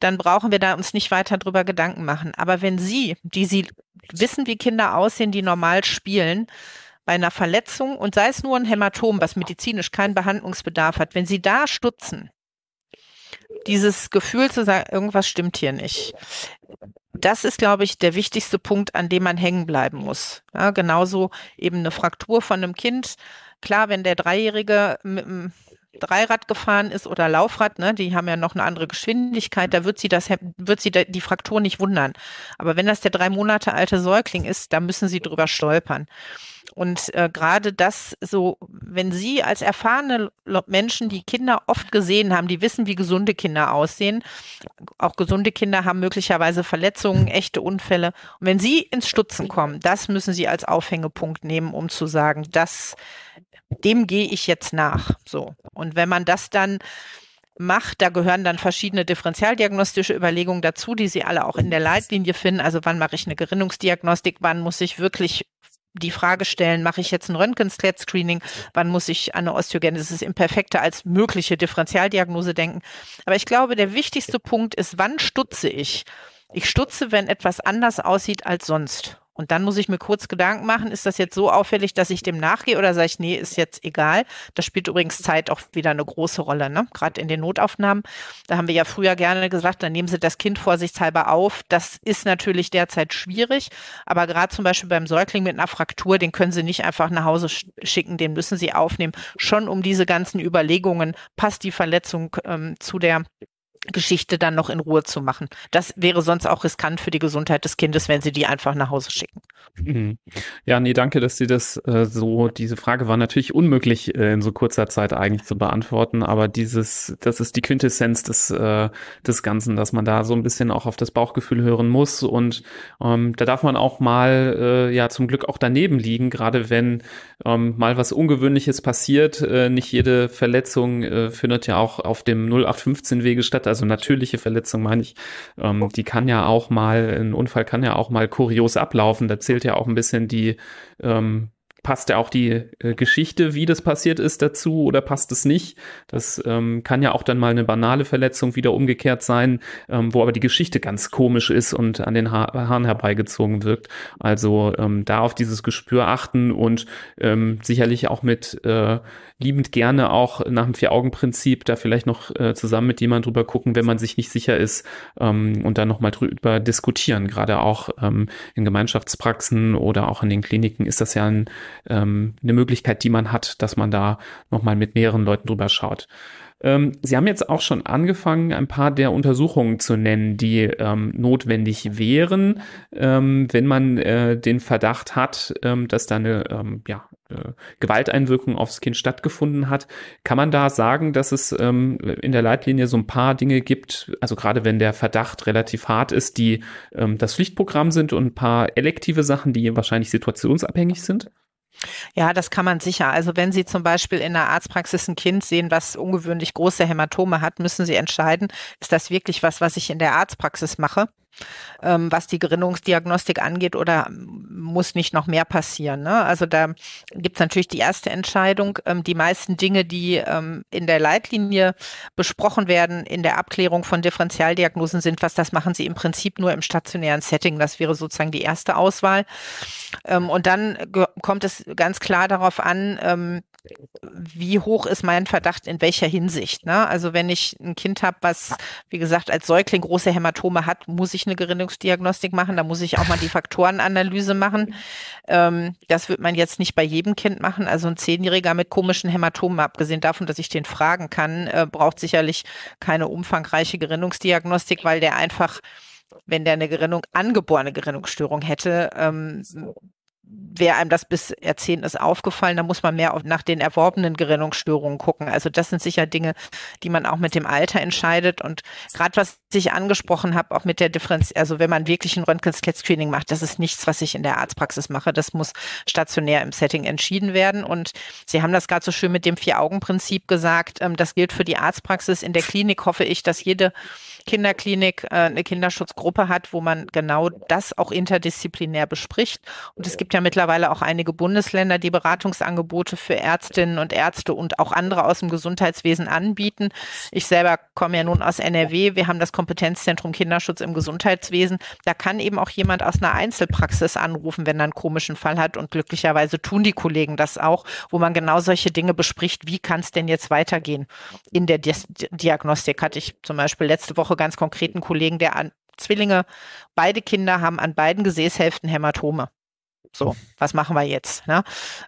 dann brauchen wir da uns nicht weiter drüber Gedanken machen. Aber wenn Sie, die Sie wissen, wie Kinder aussehen, die normal spielen, bei einer Verletzung und sei es nur ein Hämatom, was medizinisch keinen Behandlungsbedarf hat, wenn Sie da stutzen, dieses Gefühl zu sagen, irgendwas stimmt hier nicht. Das ist, glaube ich, der wichtigste Punkt, an dem man hängen bleiben muss. Ja, genauso eben eine Fraktur von einem Kind. Klar, wenn der Dreijährige mit einem Dreirad gefahren ist oder Laufrad, ne, die haben ja noch eine andere Geschwindigkeit, da wird sie das, wird sie die Fraktur nicht wundern. Aber wenn das der drei Monate alte Säugling ist, da müssen sie drüber stolpern. Und äh, gerade das so, wenn Sie als erfahrene Menschen, die Kinder oft gesehen haben, die wissen, wie gesunde Kinder aussehen, auch gesunde Kinder haben möglicherweise Verletzungen, echte Unfälle. Und wenn Sie ins Stutzen kommen, das müssen Sie als Aufhängepunkt nehmen, um zu sagen, das, dem gehe ich jetzt nach. So. Und wenn man das dann macht. Da gehören dann verschiedene differentialdiagnostische Überlegungen dazu, die Sie alle auch in der Leitlinie finden. Also wann mache ich eine Gerinnungsdiagnostik, wann muss ich wirklich die Frage stellen, mache ich jetzt ein Röntgen-Screening, wann muss ich an eine Osteogenesis imperfecta als mögliche Differentialdiagnose denken. Aber ich glaube, der wichtigste Punkt ist, wann stutze ich? Ich stutze, wenn etwas anders aussieht als sonst. Und dann muss ich mir kurz Gedanken machen, ist das jetzt so auffällig, dass ich dem nachgehe oder sage ich, nee, ist jetzt egal. Das spielt übrigens Zeit auch wieder eine große Rolle, ne? Gerade in den Notaufnahmen. Da haben wir ja früher gerne gesagt, dann nehmen Sie das Kind vorsichtshalber auf. Das ist natürlich derzeit schwierig. Aber gerade zum Beispiel beim Säugling mit einer Fraktur, den können Sie nicht einfach nach Hause schicken, den müssen Sie aufnehmen. Schon um diese ganzen Überlegungen, passt die Verletzung ähm, zu der Geschichte dann noch in Ruhe zu machen. Das wäre sonst auch riskant für die Gesundheit des Kindes, wenn sie die einfach nach Hause schicken. Mhm. Ja, nee, danke, dass Sie das äh, so, diese Frage war natürlich unmöglich äh, in so kurzer Zeit eigentlich zu beantworten, aber dieses, das ist die Quintessenz des, äh, des Ganzen, dass man da so ein bisschen auch auf das Bauchgefühl hören muss und ähm, da darf man auch mal, äh, ja, zum Glück auch daneben liegen, gerade wenn ähm, mal was Ungewöhnliches passiert. Äh, nicht jede Verletzung äh, findet ja auch auf dem 0815 Wege statt, also natürliche Verletzung meine ich, ähm, die kann ja auch mal, ein Unfall kann ja auch mal kurios ablaufen. Da zählt ja auch ein bisschen die ähm, passt ja auch die äh, Geschichte, wie das passiert ist, dazu oder passt es nicht. Das ähm, kann ja auch dann mal eine banale Verletzung wieder umgekehrt sein, ähm, wo aber die Geschichte ganz komisch ist und an den ha Haaren herbeigezogen wirkt. Also ähm, da auf dieses Gespür achten und ähm, sicherlich auch mit äh, liebend gerne auch nach dem Vier-Augen-Prinzip da vielleicht noch äh, zusammen mit jemand drüber gucken, wenn man sich nicht sicher ist ähm, und dann nochmal drüber diskutieren. Gerade auch ähm, in Gemeinschaftspraxen oder auch in den Kliniken ist das ja ein ähm, eine Möglichkeit, die man hat, dass man da nochmal mit mehreren Leuten drüber schaut. Ähm, Sie haben jetzt auch schon angefangen, ein paar der Untersuchungen zu nennen, die ähm, notwendig wären, ähm, wenn man äh, den Verdacht hat, ähm, dass da eine ähm, ja, äh, Gewalteinwirkung aufs Kind stattgefunden hat. Kann man da sagen, dass es ähm, in der Leitlinie so ein paar Dinge gibt, also gerade wenn der Verdacht relativ hart ist, die das Pflichtprogramm sind und ein paar elektive Sachen, die wahrscheinlich situationsabhängig sind? Ja, das kann man sicher. Also wenn Sie zum Beispiel in der Arztpraxis ein Kind sehen, was ungewöhnlich große Hämatome hat, müssen Sie entscheiden, ist das wirklich was, was ich in der Arztpraxis mache? Ähm, was die Gerinnungsdiagnostik angeht oder muss nicht noch mehr passieren? Ne? Also da gibt es natürlich die erste Entscheidung. Ähm, die meisten Dinge, die ähm, in der Leitlinie besprochen werden, in der Abklärung von Differentialdiagnosen sind, was das machen sie im Prinzip nur im stationären Setting. Das wäre sozusagen die erste Auswahl. Ähm, und dann kommt es ganz klar darauf an, ähm, wie hoch ist mein Verdacht in welcher Hinsicht. Ne? Also wenn ich ein Kind habe, was, wie gesagt, als Säugling große Hämatome hat, muss ich eine Gerinnungsdiagnostik machen. Da muss ich auch mal die Faktorenanalyse machen. Ähm, das wird man jetzt nicht bei jedem Kind machen. Also ein Zehnjähriger mit komischen Hämatomen, abgesehen davon, dass ich den fragen kann, äh, braucht sicherlich keine umfangreiche Gerinnungsdiagnostik, weil der einfach wenn der eine Gerinnung, angeborene Gerinnungsstörung hätte, ähm, wäre einem das bis ist aufgefallen, da muss man mehr nach den erworbenen Gerinnungsstörungen gucken. Also das sind sicher Dinge, die man auch mit dem Alter entscheidet. Und gerade was ich angesprochen habe, auch mit der Differenz, also wenn man wirklich ein Röntgen-Screening macht, das ist nichts, was ich in der Arztpraxis mache. Das muss stationär im Setting entschieden werden. Und Sie haben das gerade so schön mit dem Vier-Augen-Prinzip gesagt. Ähm, das gilt für die Arztpraxis. In der Klinik hoffe ich, dass jede Kinderklinik äh, eine Kinderschutzgruppe hat, wo man genau das auch interdisziplinär bespricht. Und es gibt ja mittlerweile auch einige Bundesländer, die Beratungsangebote für Ärztinnen und Ärzte und auch andere aus dem Gesundheitswesen anbieten. Ich selber komme ja nun aus NRW. Wir haben das Kompetenzzentrum Kinderschutz im Gesundheitswesen. Da kann eben auch jemand aus einer Einzelpraxis anrufen, wenn er einen komischen Fall hat. Und glücklicherweise tun die Kollegen das auch, wo man genau solche Dinge bespricht. Wie kann es denn jetzt weitergehen in der Di Diagnostik? Hatte ich zum Beispiel letzte Woche ganz konkreten Kollegen, der an Zwillinge, beide Kinder haben an beiden Gesäßhälften Hämatome. So, was machen wir jetzt? Ne?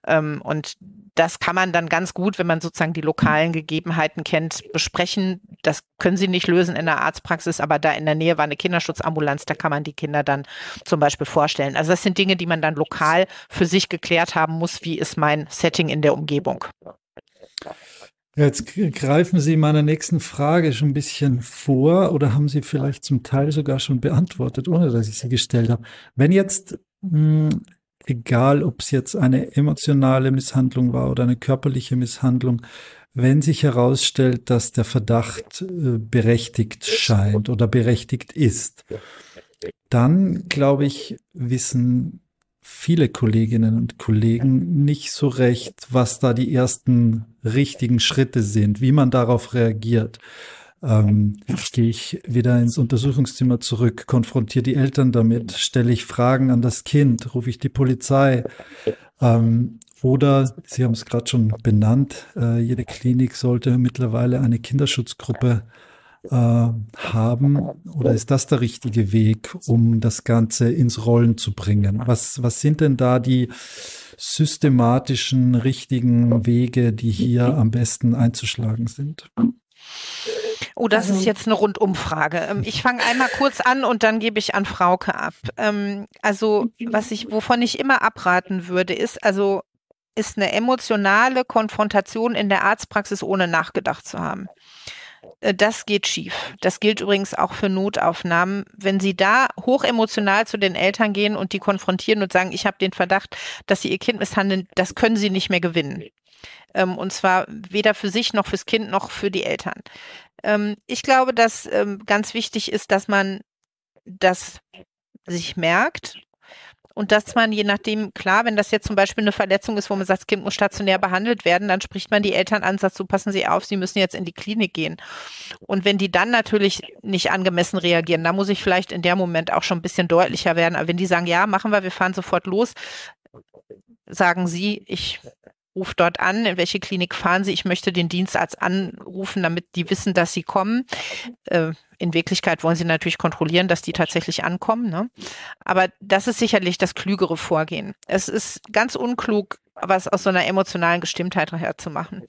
Ähm, und das kann man dann ganz gut, wenn man sozusagen die lokalen Gegebenheiten kennt, besprechen. Das können Sie nicht lösen in der Arztpraxis, aber da in der Nähe war eine Kinderschutzambulanz, da kann man die Kinder dann zum Beispiel vorstellen. Also das sind Dinge, die man dann lokal für sich geklärt haben muss. Wie ist mein Setting in der Umgebung? Jetzt greifen Sie meiner nächsten Frage schon ein bisschen vor oder haben Sie vielleicht zum Teil sogar schon beantwortet, ohne dass ich sie gestellt habe. Wenn jetzt, mh, hm, egal ob es jetzt eine emotionale Misshandlung war oder eine körperliche Misshandlung, wenn sich herausstellt, dass der Verdacht äh, berechtigt scheint oder berechtigt ist, dann glaube ich, wissen viele Kolleginnen und Kollegen nicht so recht, was da die ersten richtigen Schritte sind, wie man darauf reagiert. Ähm, gehe ich wieder ins Untersuchungszimmer zurück, konfrontiere die Eltern damit, stelle ich Fragen an das Kind, rufe ich die Polizei. Ähm, oder, Sie haben es gerade schon benannt, äh, jede Klinik sollte mittlerweile eine Kinderschutzgruppe äh, haben? Oder ist das der richtige Weg, um das Ganze ins Rollen zu bringen? Was, was sind denn da die systematischen, richtigen Wege, die hier am besten einzuschlagen sind? Oh, das ist jetzt eine Rundumfrage. Ähm, ich fange einmal kurz an und dann gebe ich an Frauke ab. Ähm, also, was ich, wovon ich immer abraten würde, ist also, ist eine emotionale Konfrontation in der Arztpraxis ohne nachgedacht zu haben. Äh, das geht schief. Das gilt übrigens auch für Notaufnahmen. Wenn Sie da hochemotional zu den Eltern gehen und die konfrontieren und sagen, ich habe den Verdacht, dass Sie Ihr Kind misshandeln, das können Sie nicht mehr gewinnen. Ähm, und zwar weder für sich noch fürs Kind noch für die Eltern. Ähm, ich glaube, dass ähm, ganz wichtig ist, dass man das sich merkt und dass man je nachdem, klar, wenn das jetzt zum Beispiel eine Verletzung ist, wo man sagt, das Kind muss stationär behandelt werden, dann spricht man die Eltern an, sagt so, passen Sie auf, Sie müssen jetzt in die Klinik gehen. Und wenn die dann natürlich nicht angemessen reagieren, da muss ich vielleicht in der Moment auch schon ein bisschen deutlicher werden. Aber wenn die sagen, ja, machen wir, wir fahren sofort los, sagen Sie, ich ruft dort an, in welche Klinik fahren Sie, ich möchte den Dienstarzt anrufen, damit die wissen, dass Sie kommen. Äh, in Wirklichkeit wollen Sie natürlich kontrollieren, dass die tatsächlich ankommen. Ne? Aber das ist sicherlich das klügere Vorgehen. Es ist ganz unklug, was aus so einer emotionalen Gestimmtheit herzumachen.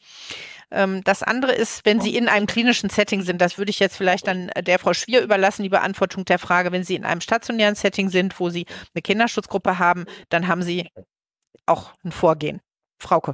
Ähm, das andere ist, wenn Sie in einem klinischen Setting sind, das würde ich jetzt vielleicht dann der Frau Schwier überlassen, die Beantwortung der Frage, wenn Sie in einem stationären Setting sind, wo Sie eine Kinderschutzgruppe haben, dann haben Sie auch ein Vorgehen. Frauke.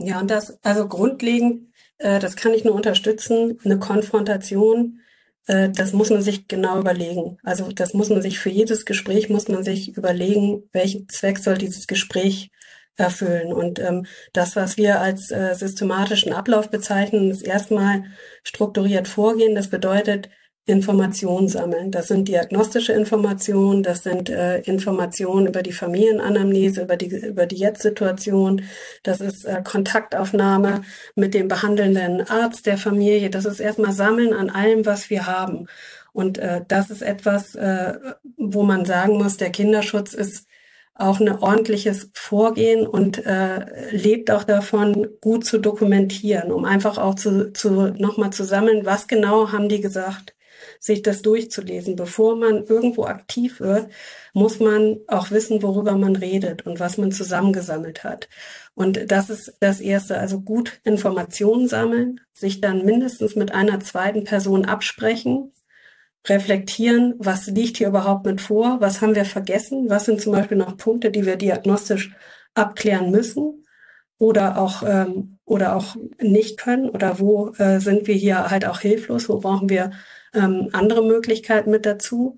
Ja, und das, also grundlegend, äh, das kann ich nur unterstützen, eine Konfrontation, äh, das muss man sich genau überlegen. Also das muss man sich für jedes Gespräch, muss man sich überlegen, welchen Zweck soll dieses Gespräch erfüllen. Und ähm, das, was wir als äh, systematischen Ablauf bezeichnen, ist erstmal strukturiert vorgehen. Das bedeutet, Informationen sammeln. Das sind diagnostische Informationen, das sind äh, Informationen über die Familienanamnese, über die, über die Jetzt-Situation, das ist äh, Kontaktaufnahme mit dem behandelnden Arzt der Familie. Das ist erstmal Sammeln an allem, was wir haben. Und äh, das ist etwas, äh, wo man sagen muss, der Kinderschutz ist auch ein ordentliches Vorgehen und äh, lebt auch davon, gut zu dokumentieren, um einfach auch zu, zu nochmal zu sammeln, was genau haben die gesagt sich das durchzulesen. Bevor man irgendwo aktiv wird, muss man auch wissen, worüber man redet und was man zusammengesammelt hat. Und das ist das Erste. Also gut Informationen sammeln, sich dann mindestens mit einer zweiten Person absprechen, reflektieren, was liegt hier überhaupt mit vor, was haben wir vergessen, was sind zum Beispiel noch Punkte, die wir diagnostisch abklären müssen oder auch ähm, oder auch nicht können oder wo äh, sind wir hier halt auch hilflos, wo brauchen wir ähm, andere Möglichkeiten mit dazu.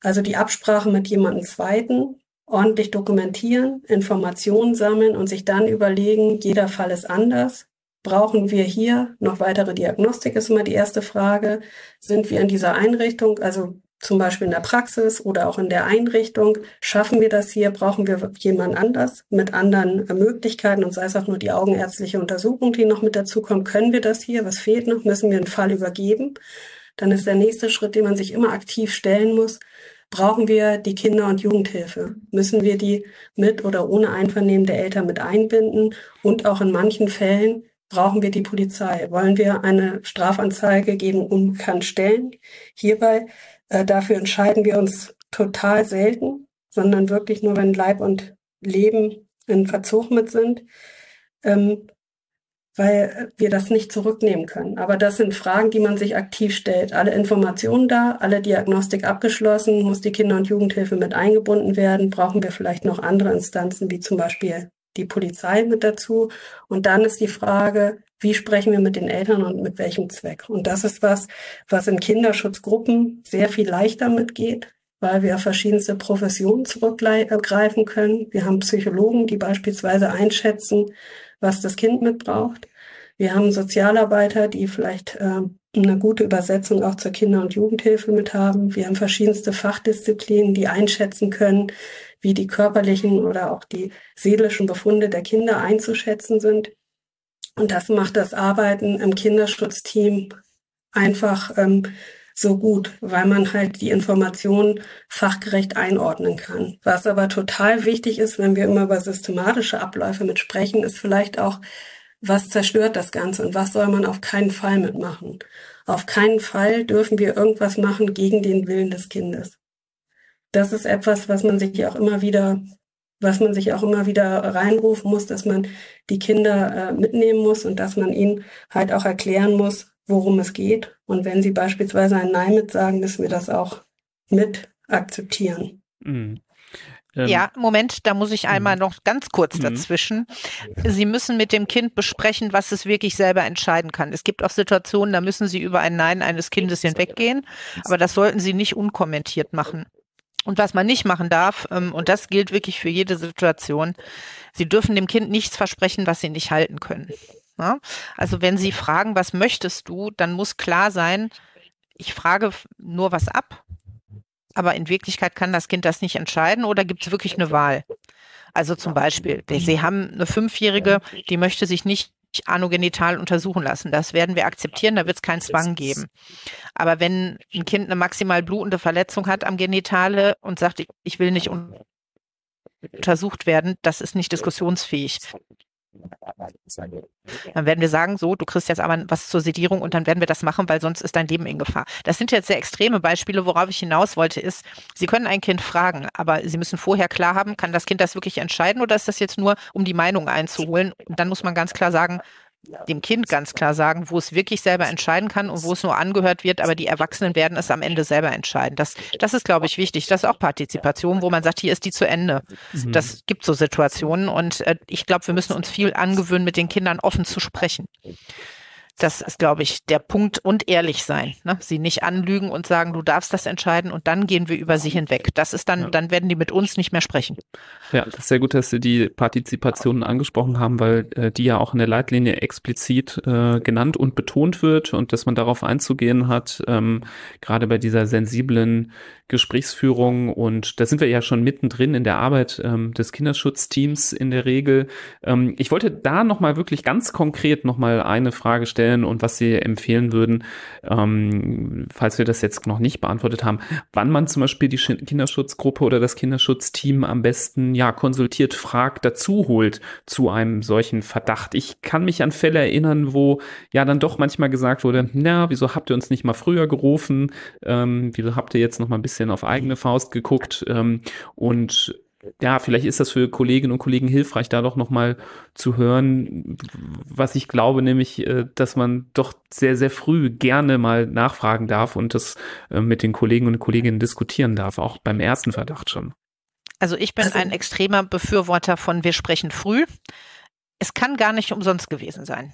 Also die Absprache mit jemandem Zweiten, ordentlich dokumentieren, Informationen sammeln und sich dann überlegen, jeder Fall ist anders. Brauchen wir hier noch weitere Diagnostik, ist immer die erste Frage. Sind wir in dieser Einrichtung, also zum Beispiel in der Praxis oder auch in der Einrichtung, schaffen wir das hier? Brauchen wir jemand anders mit anderen Möglichkeiten und sei es auch nur die augenärztliche Untersuchung, die noch mit dazu kommt? Können wir das hier? Was fehlt noch? Müssen wir einen Fall übergeben? Dann ist der nächste Schritt, den man sich immer aktiv stellen muss. Brauchen wir die Kinder- und Jugendhilfe? Müssen wir die mit oder ohne Einvernehmen der Eltern mit einbinden? Und auch in manchen Fällen brauchen wir die Polizei? Wollen wir eine Strafanzeige gegen Unbekannt stellen? Hierbei, äh, dafür entscheiden wir uns total selten, sondern wirklich nur, wenn Leib und Leben in Verzug mit sind. Ähm, weil wir das nicht zurücknehmen können. Aber das sind Fragen, die man sich aktiv stellt. Alle Informationen da, alle Diagnostik abgeschlossen, muss die Kinder- und Jugendhilfe mit eingebunden werden, brauchen wir vielleicht noch andere Instanzen, wie zum Beispiel die Polizei mit dazu. Und dann ist die Frage, wie sprechen wir mit den Eltern und mit welchem Zweck? Und das ist was, was in Kinderschutzgruppen sehr viel leichter mitgeht, weil wir verschiedenste Professionen zurückgreifen können. Wir haben Psychologen, die beispielsweise einschätzen, was das Kind mitbraucht. Wir haben Sozialarbeiter, die vielleicht äh, eine gute Übersetzung auch zur Kinder- und Jugendhilfe mit haben. Wir haben verschiedenste Fachdisziplinen, die einschätzen können, wie die körperlichen oder auch die seelischen Befunde der Kinder einzuschätzen sind. Und das macht das Arbeiten im Kinderschutzteam einfach ähm, so gut, weil man halt die Informationen fachgerecht einordnen kann. Was aber total wichtig ist, wenn wir immer über systematische Abläufe mit sprechen, ist vielleicht auch, was zerstört das Ganze und was soll man auf keinen Fall mitmachen. Auf keinen Fall dürfen wir irgendwas machen gegen den Willen des Kindes. Das ist etwas, was man sich auch immer wieder was man sich auch immer wieder reinrufen muss, dass man die Kinder äh, mitnehmen muss und dass man ihnen halt auch erklären muss, worum es geht. Und wenn Sie beispielsweise ein Nein mit sagen, müssen wir das auch mit akzeptieren. Mhm. Ähm, ja, Moment, da muss ich einmal mhm. noch ganz kurz mhm. dazwischen. Sie müssen mit dem Kind besprechen, was es wirklich selber entscheiden kann. Es gibt auch Situationen, da müssen Sie über ein Nein eines Kindes hinweggehen, aber das sollten Sie nicht unkommentiert machen. Und was man nicht machen darf, ähm, und das gilt wirklich für jede Situation, Sie dürfen dem Kind nichts versprechen, was Sie nicht halten können. Ja? Also wenn Sie fragen, was möchtest du, dann muss klar sein, ich frage nur was ab, aber in Wirklichkeit kann das Kind das nicht entscheiden oder gibt es wirklich eine Wahl? Also zum Beispiel, Sie haben eine Fünfjährige, die möchte sich nicht anogenital untersuchen lassen. Das werden wir akzeptieren, da wird es keinen Zwang geben. Aber wenn ein Kind eine maximal blutende Verletzung hat am Genitale und sagt, ich will nicht untersucht werden, das ist nicht diskussionsfähig. Dann werden wir sagen, so, du kriegst jetzt aber was zur Sedierung und dann werden wir das machen, weil sonst ist dein Leben in Gefahr. Das sind jetzt sehr extreme Beispiele. Worauf ich hinaus wollte, ist, Sie können ein Kind fragen, aber Sie müssen vorher klar haben, kann das Kind das wirklich entscheiden oder ist das jetzt nur, um die Meinung einzuholen? Und dann muss man ganz klar sagen, dem Kind ganz klar sagen, wo es wirklich selber entscheiden kann und wo es nur angehört wird, aber die Erwachsenen werden es am Ende selber entscheiden. Das, das ist, glaube ich, wichtig. Das ist auch Partizipation, wo man sagt, hier ist die zu Ende. Mhm. Das gibt so Situationen und äh, ich glaube, wir müssen uns viel angewöhnen, mit den Kindern offen zu sprechen. Das ist, glaube ich, der Punkt und ehrlich sein. Ne? Sie nicht anlügen und sagen, du darfst das entscheiden und dann gehen wir über sie hinweg. Das ist dann, ja. dann werden die mit uns nicht mehr sprechen. Ja, das ist sehr gut, dass Sie die Partizipation angesprochen haben, weil äh, die ja auch in der Leitlinie explizit äh, genannt und betont wird und dass man darauf einzugehen hat, ähm, gerade bei dieser sensiblen Gesprächsführung und da sind wir ja schon mittendrin in der Arbeit ähm, des Kinderschutzteams in der Regel. Ähm, ich wollte da nochmal wirklich ganz konkret nochmal eine Frage stellen und was Sie empfehlen würden, ähm, falls wir das jetzt noch nicht beantwortet haben, wann man zum Beispiel die Kinderschutzgruppe oder das Kinderschutzteam am besten ja konsultiert, fragt, dazu holt zu einem solchen Verdacht. Ich kann mich an Fälle erinnern, wo ja dann doch manchmal gesagt wurde, na, wieso habt ihr uns nicht mal früher gerufen? Ähm, wieso habt ihr jetzt noch mal ein bisschen bisschen auf eigene Faust geguckt ähm, und ja, vielleicht ist das für Kolleginnen und Kollegen hilfreich, da doch nochmal zu hören, was ich glaube, nämlich, äh, dass man doch sehr, sehr früh gerne mal nachfragen darf und das äh, mit den Kollegen und Kolleginnen diskutieren darf, auch beim ersten Verdacht schon. Also ich bin also ein extremer Befürworter von wir sprechen früh. Es kann gar nicht umsonst gewesen sein.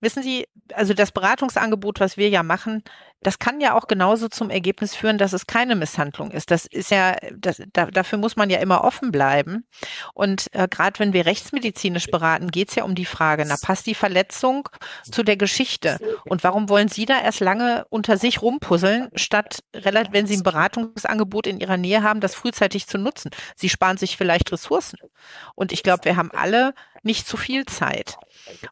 Wissen Sie, also das Beratungsangebot, was wir ja machen, das kann ja auch genauso zum Ergebnis führen, dass es keine Misshandlung ist. Das ist ja, das, da, dafür muss man ja immer offen bleiben. Und äh, gerade wenn wir rechtsmedizinisch beraten, geht es ja um die Frage, na passt die Verletzung zu der Geschichte? Und warum wollen Sie da erst lange unter sich rumpuzzeln, statt, wenn Sie ein Beratungsangebot in Ihrer Nähe haben, das frühzeitig zu nutzen? Sie sparen sich vielleicht Ressourcen. Und ich glaube, wir haben alle nicht zu viel Zeit.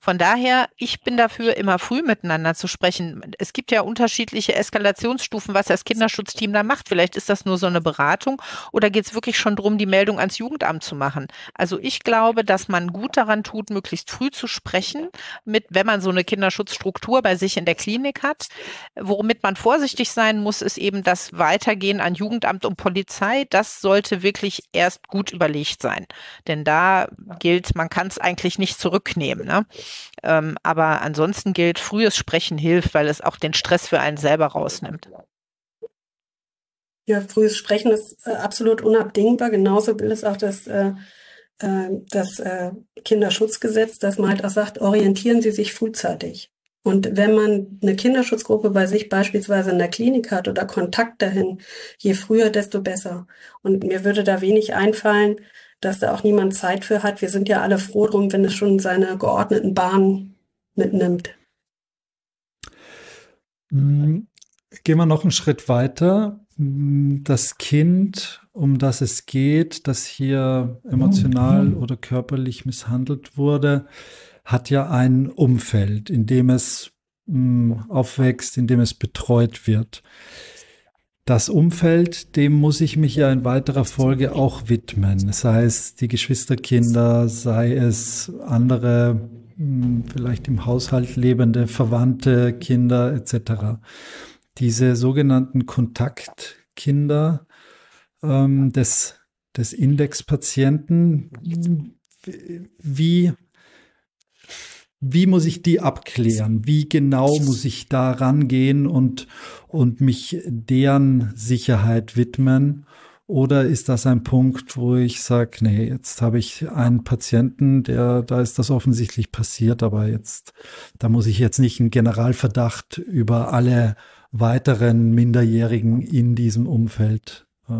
Von daher, ich bin dafür, immer früh miteinander zu sprechen. Es gibt ja unterschiedliche Eskalationsstufen, was das Kinderschutzteam da macht. Vielleicht ist das nur so eine Beratung oder geht es wirklich schon darum, die Meldung ans Jugendamt zu machen. Also ich glaube, dass man gut daran tut, möglichst früh zu sprechen, mit, wenn man so eine Kinderschutzstruktur bei sich in der Klinik hat. Womit man vorsichtig sein muss, ist eben das Weitergehen an Jugendamt und Polizei. Das sollte wirklich erst gut überlegt sein. Denn da gilt, man kann es eigentlich nicht zurücknehmen. Ne? Ähm, aber ansonsten gilt, frühes Sprechen hilft, weil es auch den Stress für einen selber rausnimmt. Ja, frühes Sprechen ist äh, absolut unabdingbar. Genauso will es auch das, äh, äh, das äh, Kinderschutzgesetz, dass man halt auch sagt, orientieren Sie sich frühzeitig. Und wenn man eine Kinderschutzgruppe bei sich beispielsweise in der Klinik hat oder Kontakt dahin, je früher, desto besser. Und mir würde da wenig einfallen, dass da auch niemand Zeit für hat. Wir sind ja alle froh drum, wenn es schon seine geordneten Bahnen mitnimmt. Hm, gehen wir noch einen Schritt weiter. Hm, das Kind, um das es geht, das hier emotional oder körperlich misshandelt wurde, hat ja ein Umfeld, in dem es aufwächst, in dem es betreut wird das Umfeld, dem muss ich mich ja in weiterer Folge auch widmen. Sei es die Geschwisterkinder, sei es andere, hm, vielleicht im Haushalt lebende Verwandte, Kinder etc. Diese sogenannten Kontaktkinder ähm, des, des Indexpatienten, wie wie muss ich die abklären? Wie genau muss ich da rangehen und, und mich deren Sicherheit widmen? Oder ist das ein Punkt, wo ich sage, nee, jetzt habe ich einen Patienten, der, da ist das offensichtlich passiert, aber jetzt, da muss ich jetzt nicht einen Generalverdacht über alle weiteren Minderjährigen in diesem Umfeld äh,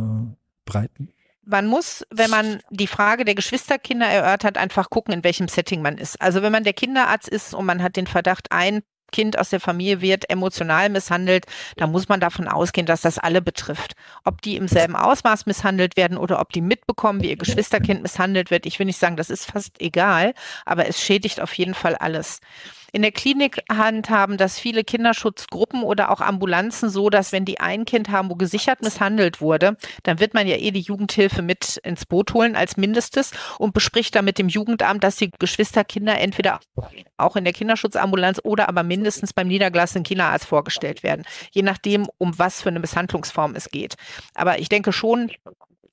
breiten? Man muss, wenn man die Frage der Geschwisterkinder erörtert, einfach gucken, in welchem Setting man ist. Also wenn man der Kinderarzt ist und man hat den Verdacht, ein Kind aus der Familie wird emotional misshandelt, dann muss man davon ausgehen, dass das alle betrifft. Ob die im selben Ausmaß misshandelt werden oder ob die mitbekommen, wie ihr Geschwisterkind misshandelt wird, ich will nicht sagen, das ist fast egal, aber es schädigt auf jeden Fall alles. In der Klinik handhaben das viele Kinderschutzgruppen oder auch Ambulanzen so, dass wenn die ein Kind haben, wo gesichert misshandelt wurde, dann wird man ja eh die Jugendhilfe mit ins Boot holen als Mindestes und bespricht dann mit dem Jugendamt, dass die Geschwisterkinder entweder auch in der Kinderschutzambulanz oder aber mindestens beim niedergelassenen Kinderarzt vorgestellt werden. Je nachdem, um was für eine Misshandlungsform es geht. Aber ich denke schon,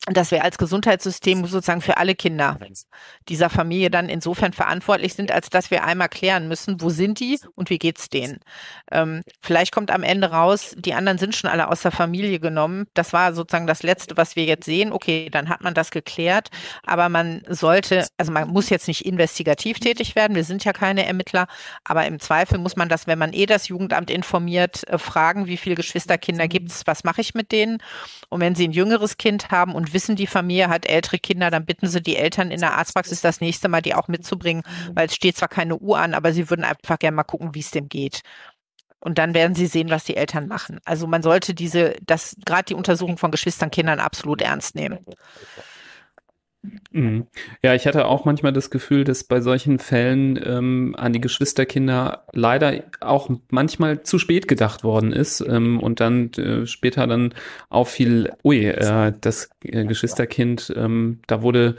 dass wir als Gesundheitssystem sozusagen für alle Kinder dieser Familie dann insofern verantwortlich sind, als dass wir einmal klären müssen, wo sind die und wie geht's denen. Ähm, vielleicht kommt am Ende raus, die anderen sind schon alle aus der Familie genommen. Das war sozusagen das Letzte, was wir jetzt sehen. Okay, dann hat man das geklärt, aber man sollte, also man muss jetzt nicht investigativ tätig werden. Wir sind ja keine Ermittler, aber im Zweifel muss man das, wenn man eh das Jugendamt informiert, äh, fragen, wie viele Geschwisterkinder gibt's, was mache ich mit denen? Und wenn sie ein jüngeres Kind haben und wissen, die Familie hat ältere Kinder, dann bitten sie die Eltern in der Arztpraxis das nächste Mal, die auch mitzubringen, weil es steht zwar keine Uhr an, aber sie würden einfach gerne mal gucken, wie es dem geht. Und dann werden sie sehen, was die Eltern machen. Also man sollte diese, das, gerade die Untersuchung von Geschwistern, Kindern absolut ernst nehmen. Mhm. Ja, ich hatte auch manchmal das Gefühl, dass bei solchen Fällen ähm, an die Geschwisterkinder leider auch manchmal zu spät gedacht worden ist ähm, und dann äh, später dann auffiel, ui, äh, das äh, Geschwisterkind, ähm, da wurde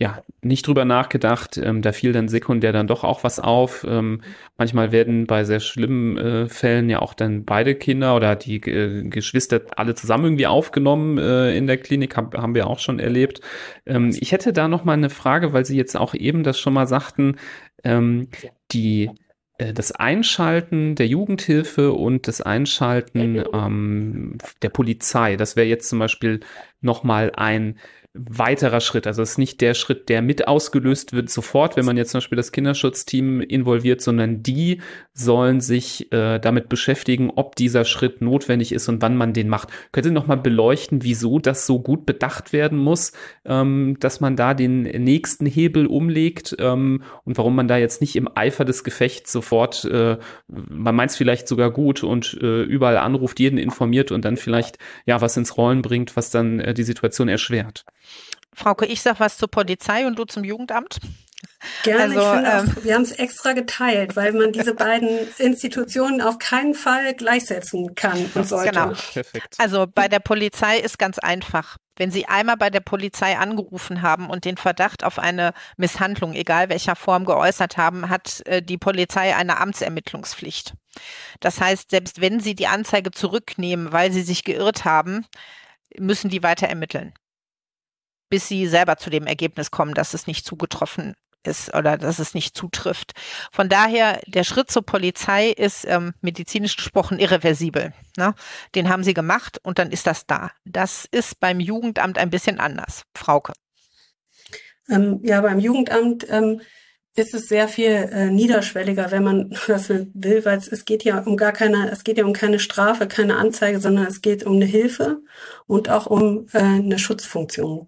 ja, nicht drüber nachgedacht. Ähm, da fiel dann sekundär dann doch auch was auf. Ähm, manchmal werden bei sehr schlimmen äh, Fällen ja auch dann beide Kinder oder die äh, Geschwister alle zusammen irgendwie aufgenommen äh, in der Klinik, hab, haben wir auch schon erlebt. Ähm, ich hätte da noch mal eine Frage, weil Sie jetzt auch eben das schon mal sagten, ähm, die äh, das Einschalten der Jugendhilfe und das Einschalten ähm, der Polizei, das wäre jetzt zum Beispiel nochmal ein weiterer Schritt. Also es ist nicht der Schritt, der mit ausgelöst wird sofort, wenn man jetzt zum Beispiel das Kinderschutzteam involviert, sondern die sollen sich äh, damit beschäftigen, ob dieser Schritt notwendig ist und wann man den macht. Könnt ihr nochmal beleuchten, wieso das so gut bedacht werden muss, ähm, dass man da den nächsten Hebel umlegt ähm, und warum man da jetzt nicht im Eifer des Gefechts sofort, äh, man meint es vielleicht sogar gut und äh, überall anruft, jeden informiert und dann vielleicht ja was ins Rollen bringt, was dann äh, die Situation erschwert. Frauke, ich sag was zur Polizei und du zum Jugendamt. Gerne, also, ähm, auch, wir haben es extra geteilt, weil man diese beiden Institutionen auf keinen Fall gleichsetzen kann und sollte. Genau. Perfekt. Also bei der Polizei ist ganz einfach. Wenn Sie einmal bei der Polizei angerufen haben und den Verdacht auf eine Misshandlung, egal welcher Form, geäußert haben, hat äh, die Polizei eine Amtsermittlungspflicht. Das heißt, selbst wenn Sie die Anzeige zurücknehmen, weil Sie sich geirrt haben, müssen die weiter ermitteln bis sie selber zu dem Ergebnis kommen, dass es nicht zugetroffen ist oder dass es nicht zutrifft. Von daher, der Schritt zur Polizei ist ähm, medizinisch gesprochen irreversibel. Ne? Den haben sie gemacht und dann ist das da. Das ist beim Jugendamt ein bisschen anders. Frauke. Ähm, ja, beim Jugendamt ähm, ist es sehr viel äh, niederschwelliger, wenn man das will, weil es, es geht ja um gar keine, es geht ja um keine Strafe, keine Anzeige, sondern es geht um eine Hilfe und auch um äh, eine Schutzfunktion.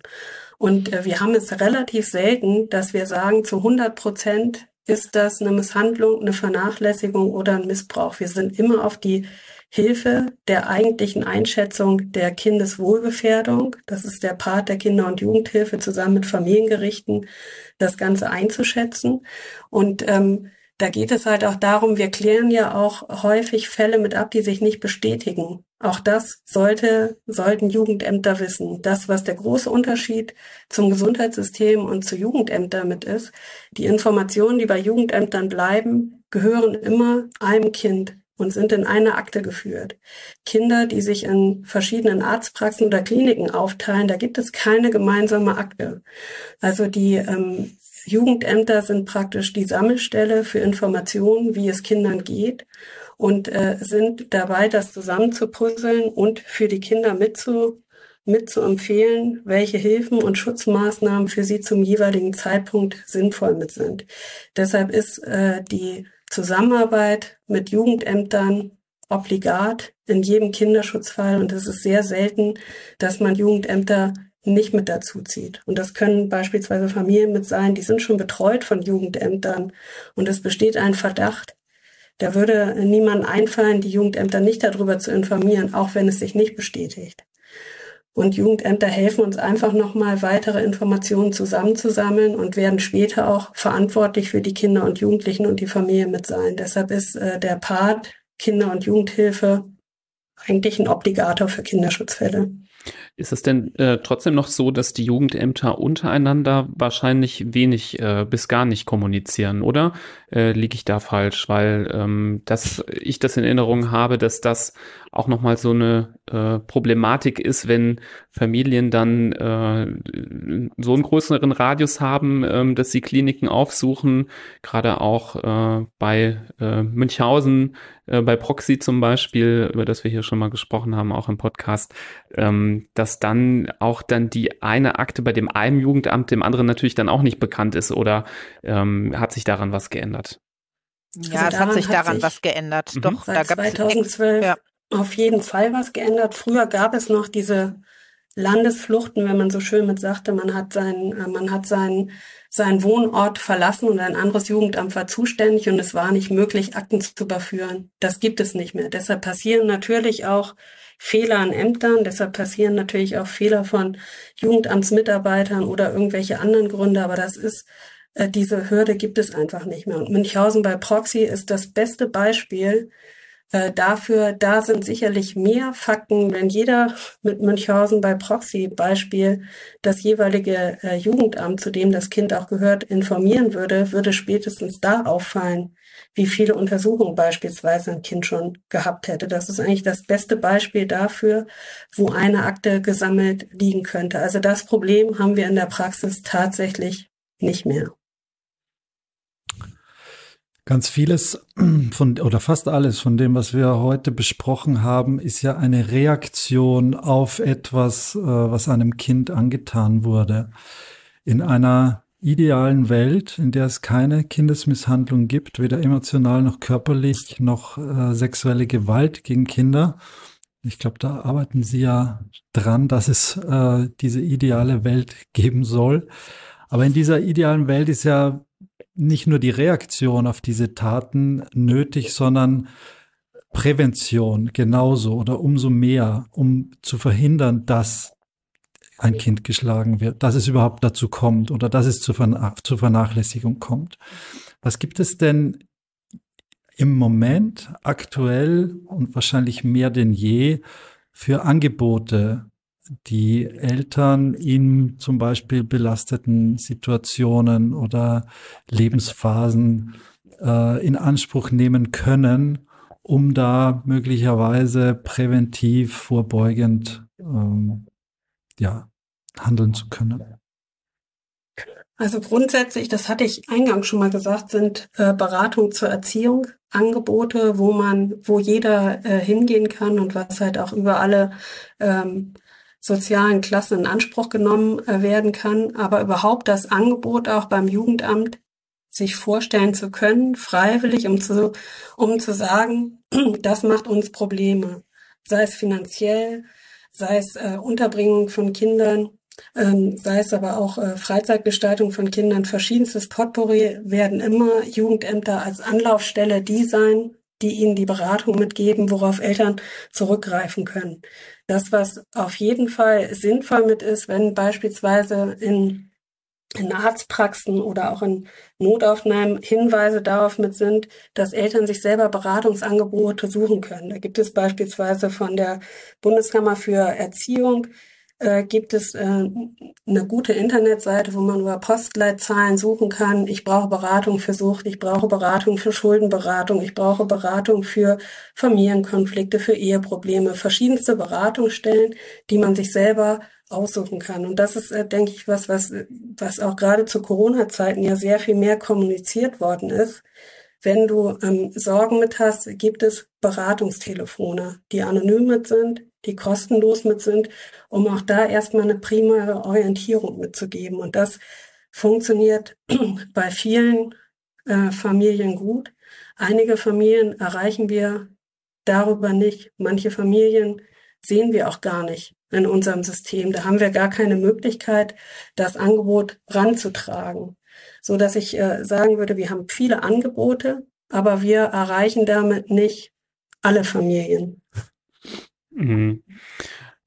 Und äh, wir haben es relativ selten, dass wir sagen, zu 100 Prozent ist das eine Misshandlung, eine Vernachlässigung oder ein Missbrauch. Wir sind immer auf die Hilfe der eigentlichen Einschätzung der Kindeswohlgefährdung. Das ist der Part der Kinder- und Jugendhilfe zusammen mit Familiengerichten, das Ganze einzuschätzen. Und ähm, da geht es halt auch darum, wir klären ja auch häufig Fälle mit ab, die sich nicht bestätigen. Auch das sollte, sollten Jugendämter wissen. Das, was der große Unterschied zum Gesundheitssystem und zu Jugendämtern mit ist, die Informationen, die bei Jugendämtern bleiben, gehören immer einem Kind und sind in eine Akte geführt. Kinder, die sich in verschiedenen Arztpraxen oder Kliniken aufteilen, da gibt es keine gemeinsame Akte. Also die ähm, Jugendämter sind praktisch die Sammelstelle für Informationen, wie es Kindern geht und äh, sind dabei, das zusammenzupuzzeln und für die Kinder mitzu, mitzuempfehlen, welche Hilfen und Schutzmaßnahmen für sie zum jeweiligen Zeitpunkt sinnvoll mit sind. Deshalb ist äh, die Zusammenarbeit mit Jugendämtern obligat in jedem Kinderschutzfall und es ist sehr selten, dass man Jugendämter nicht mit dazu zieht. Und das können beispielsweise Familien mit sein, die sind schon betreut von Jugendämtern und es besteht ein Verdacht. Da würde niemand einfallen, die Jugendämter nicht darüber zu informieren, auch wenn es sich nicht bestätigt. Und Jugendämter helfen uns einfach nochmal weitere Informationen zusammenzusammeln und werden später auch verantwortlich für die Kinder und Jugendlichen und die Familie mit sein. Deshalb ist äh, der Part Kinder- und Jugendhilfe eigentlich ein Obligator für Kinderschutzfälle. Ist es denn äh, trotzdem noch so, dass die Jugendämter untereinander wahrscheinlich wenig äh, bis gar nicht kommunizieren, oder äh, liege ich da falsch? Weil ähm, dass ich das in Erinnerung habe, dass das auch nochmal so eine äh, Problematik ist, wenn Familien dann äh, so einen größeren Radius haben, äh, dass sie Kliniken aufsuchen, gerade auch äh, bei äh, Münchhausen, äh, bei Proxy zum Beispiel, über das wir hier schon mal gesprochen haben, auch im Podcast, ähm, dass dann auch dann die eine Akte bei dem einen Jugendamt dem anderen natürlich dann auch nicht bekannt ist oder ähm, hat sich daran was geändert? Ja, also es hat sich daran hat sich was geändert. Mhm. Doch, da gab 2012 ja auf jeden Fall was geändert. Früher gab es noch diese Landesfluchten, wenn man so schön mit sagte, man hat seinen, äh, man hat seinen, seinen Wohnort verlassen und ein anderes Jugendamt war zuständig und es war nicht möglich, Akten zu überführen. Das gibt es nicht mehr. Deshalb passieren natürlich auch Fehler an Ämtern, deshalb passieren natürlich auch Fehler von Jugendamtsmitarbeitern oder irgendwelche anderen Gründe, aber das ist äh, diese Hürde gibt es einfach nicht mehr. Und Münchhausen bei Proxy ist das beste Beispiel, äh, dafür, da sind sicherlich mehr Fakten, wenn jeder mit Münchhausen bei Proxy Beispiel das jeweilige äh, Jugendamt, zu dem das Kind auch gehört, informieren würde, würde spätestens da auffallen, wie viele Untersuchungen beispielsweise ein Kind schon gehabt hätte. Das ist eigentlich das beste Beispiel dafür, wo eine Akte gesammelt liegen könnte. Also das Problem haben wir in der Praxis tatsächlich nicht mehr. Ganz vieles von oder fast alles von dem, was wir heute besprochen haben, ist ja eine Reaktion auf etwas, äh, was einem Kind angetan wurde. In einer idealen Welt, in der es keine Kindesmisshandlung gibt, weder emotional noch körperlich noch äh, sexuelle Gewalt gegen Kinder. Ich glaube, da arbeiten Sie ja dran, dass es äh, diese ideale Welt geben soll. Aber in dieser idealen Welt ist ja nicht nur die Reaktion auf diese Taten nötig, sondern Prävention genauso oder umso mehr, um zu verhindern, dass ein Kind geschlagen wird, dass es überhaupt dazu kommt oder dass es zur, Vernach zur Vernachlässigung kommt. Was gibt es denn im Moment aktuell und wahrscheinlich mehr denn je für Angebote, die Eltern in zum Beispiel belasteten Situationen oder Lebensphasen äh, in Anspruch nehmen können, um da möglicherweise präventiv, vorbeugend ähm, ja, handeln zu können. Also grundsätzlich, das hatte ich eingangs schon mal gesagt, sind äh, Beratung zur Erziehung Angebote, wo man, wo jeder äh, hingehen kann und was halt auch über alle ähm, sozialen Klassen in Anspruch genommen äh, werden kann. Aber überhaupt das Angebot auch beim Jugendamt sich vorstellen zu können, freiwillig, um zu, um zu sagen, das macht uns Probleme, sei es finanziell, sei es äh, Unterbringung von Kindern, ähm, sei es aber auch äh, Freizeitgestaltung von Kindern, verschiedenstes Potpourri werden immer Jugendämter als Anlaufstelle die sein, die ihnen die Beratung mitgeben, worauf Eltern zurückgreifen können. Das, was auf jeden Fall sinnvoll mit ist, wenn beispielsweise in in Arztpraxen oder auch in Notaufnahmen Hinweise darauf mit sind, dass Eltern sich selber Beratungsangebote suchen können. Da gibt es beispielsweise von der Bundeskammer für Erziehung äh, gibt es äh, eine gute Internetseite, wo man über Postleitzahlen suchen kann. Ich brauche Beratung für Sucht, ich brauche Beratung für Schuldenberatung, ich brauche Beratung für Familienkonflikte, für Eheprobleme, verschiedenste Beratungsstellen, die man sich selber aussuchen kann. Und das ist, äh, denke ich, was, was, was auch gerade zu Corona-Zeiten ja sehr viel mehr kommuniziert worden ist. Wenn du ähm, Sorgen mit hast, gibt es Beratungstelefone, die anonym mit sind, die kostenlos mit sind, um auch da erstmal eine primäre Orientierung mitzugeben. Und das funktioniert bei vielen äh, Familien gut. Einige Familien erreichen wir darüber nicht. Manche Familien sehen wir auch gar nicht in unserem System. Da haben wir gar keine Möglichkeit, das Angebot ranzutragen. So dass ich äh, sagen würde, wir haben viele Angebote, aber wir erreichen damit nicht alle Familien. Mhm.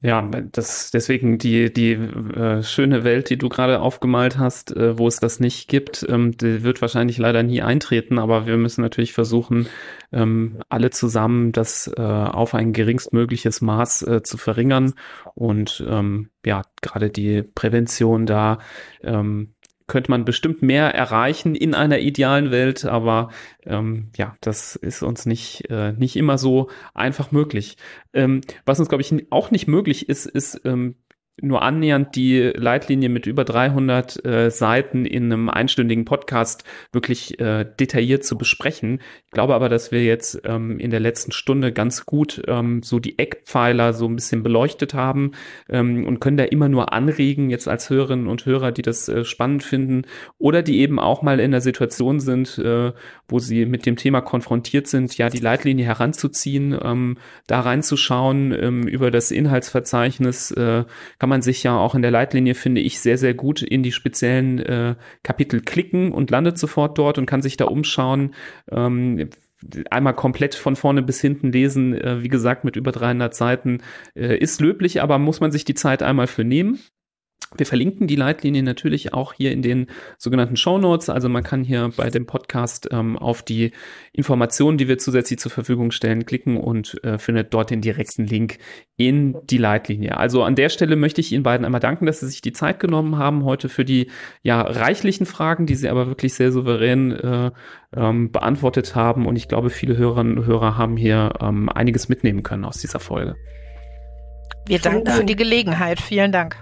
Ja, das deswegen die die äh, schöne Welt, die du gerade aufgemalt hast, äh, wo es das nicht gibt, ähm, die wird wahrscheinlich leider nie eintreten. Aber wir müssen natürlich versuchen, ähm, alle zusammen das äh, auf ein geringstmögliches Maß äh, zu verringern und ähm, ja gerade die Prävention da ähm, könnte man bestimmt mehr erreichen in einer idealen Welt, aber ähm, ja, das ist uns nicht, äh, nicht immer so einfach möglich. Ähm, was uns, glaube ich, auch nicht möglich ist, ist ähm, nur annähernd die Leitlinie mit über 300 äh, Seiten in einem einstündigen Podcast wirklich äh, detailliert zu besprechen. Ich glaube aber, dass wir jetzt ähm, in der letzten Stunde ganz gut ähm, so die Eckpfeiler so ein bisschen beleuchtet haben ähm, und können da immer nur anregen, jetzt als Hörerinnen und Hörer, die das äh, spannend finden oder die eben auch mal in der Situation sind, äh, wo sie mit dem Thema konfrontiert sind, ja, die Leitlinie heranzuziehen, ähm, da reinzuschauen, ähm, über das Inhaltsverzeichnis äh, kann man sich ja auch in der Leitlinie, finde ich, sehr, sehr gut in die speziellen äh, Kapitel klicken und landet sofort dort und kann sich da umschauen. Ähm, einmal komplett von vorne bis hinten lesen, äh, wie gesagt, mit über 300 Seiten, äh, ist löblich, aber muss man sich die Zeit einmal für nehmen. Wir verlinken die Leitlinie natürlich auch hier in den sogenannten Show Notes. Also man kann hier bei dem Podcast ähm, auf die Informationen, die wir zusätzlich zur Verfügung stellen, klicken und äh, findet dort den direkten Link in die Leitlinie. Also an der Stelle möchte ich Ihnen beiden einmal danken, dass Sie sich die Zeit genommen haben heute für die ja reichlichen Fragen, die Sie aber wirklich sehr souverän äh, ähm, beantwortet haben. Und ich glaube, viele Hörerinnen und Hörer haben hier ähm, einiges mitnehmen können aus dieser Folge. Wir danken für die Gelegenheit. Vielen Dank.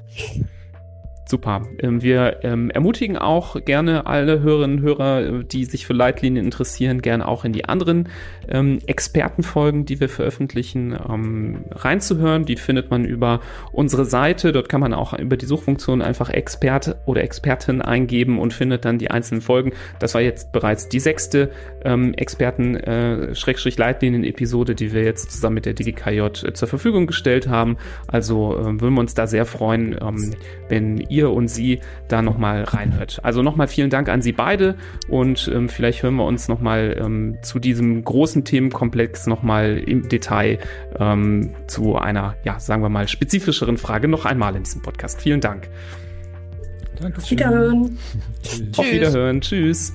Super. Ähm, wir ähm, ermutigen auch gerne alle Hörerinnen und Hörer, äh, die sich für Leitlinien interessieren, gerne auch in die anderen ähm, Expertenfolgen, die wir veröffentlichen, reinzuhören. Die findet man über unsere Seite. Dort kann man auch über die Suchfunktion einfach Expert oder Expertin eingeben und findet dann die einzelnen Folgen. Das war jetzt bereits die sechste Experten-Leitlinien-Episode, äh, die wir jetzt zusammen mit der DGKJ äh, zur Verfügung gestellt haben. Also würden wir uns da sehr freuen, wenn ihr und sie da nochmal reinhört. Also nochmal vielen Dank an Sie beide und ähm, vielleicht hören wir uns nochmal ähm, zu diesem großen Themenkomplex nochmal im Detail ähm, zu einer, ja, sagen wir mal, spezifischeren Frage noch einmal in diesem Podcast. Vielen Dank. Danke. Auf Wiederhören. Auf Wiederhören. Tschüss.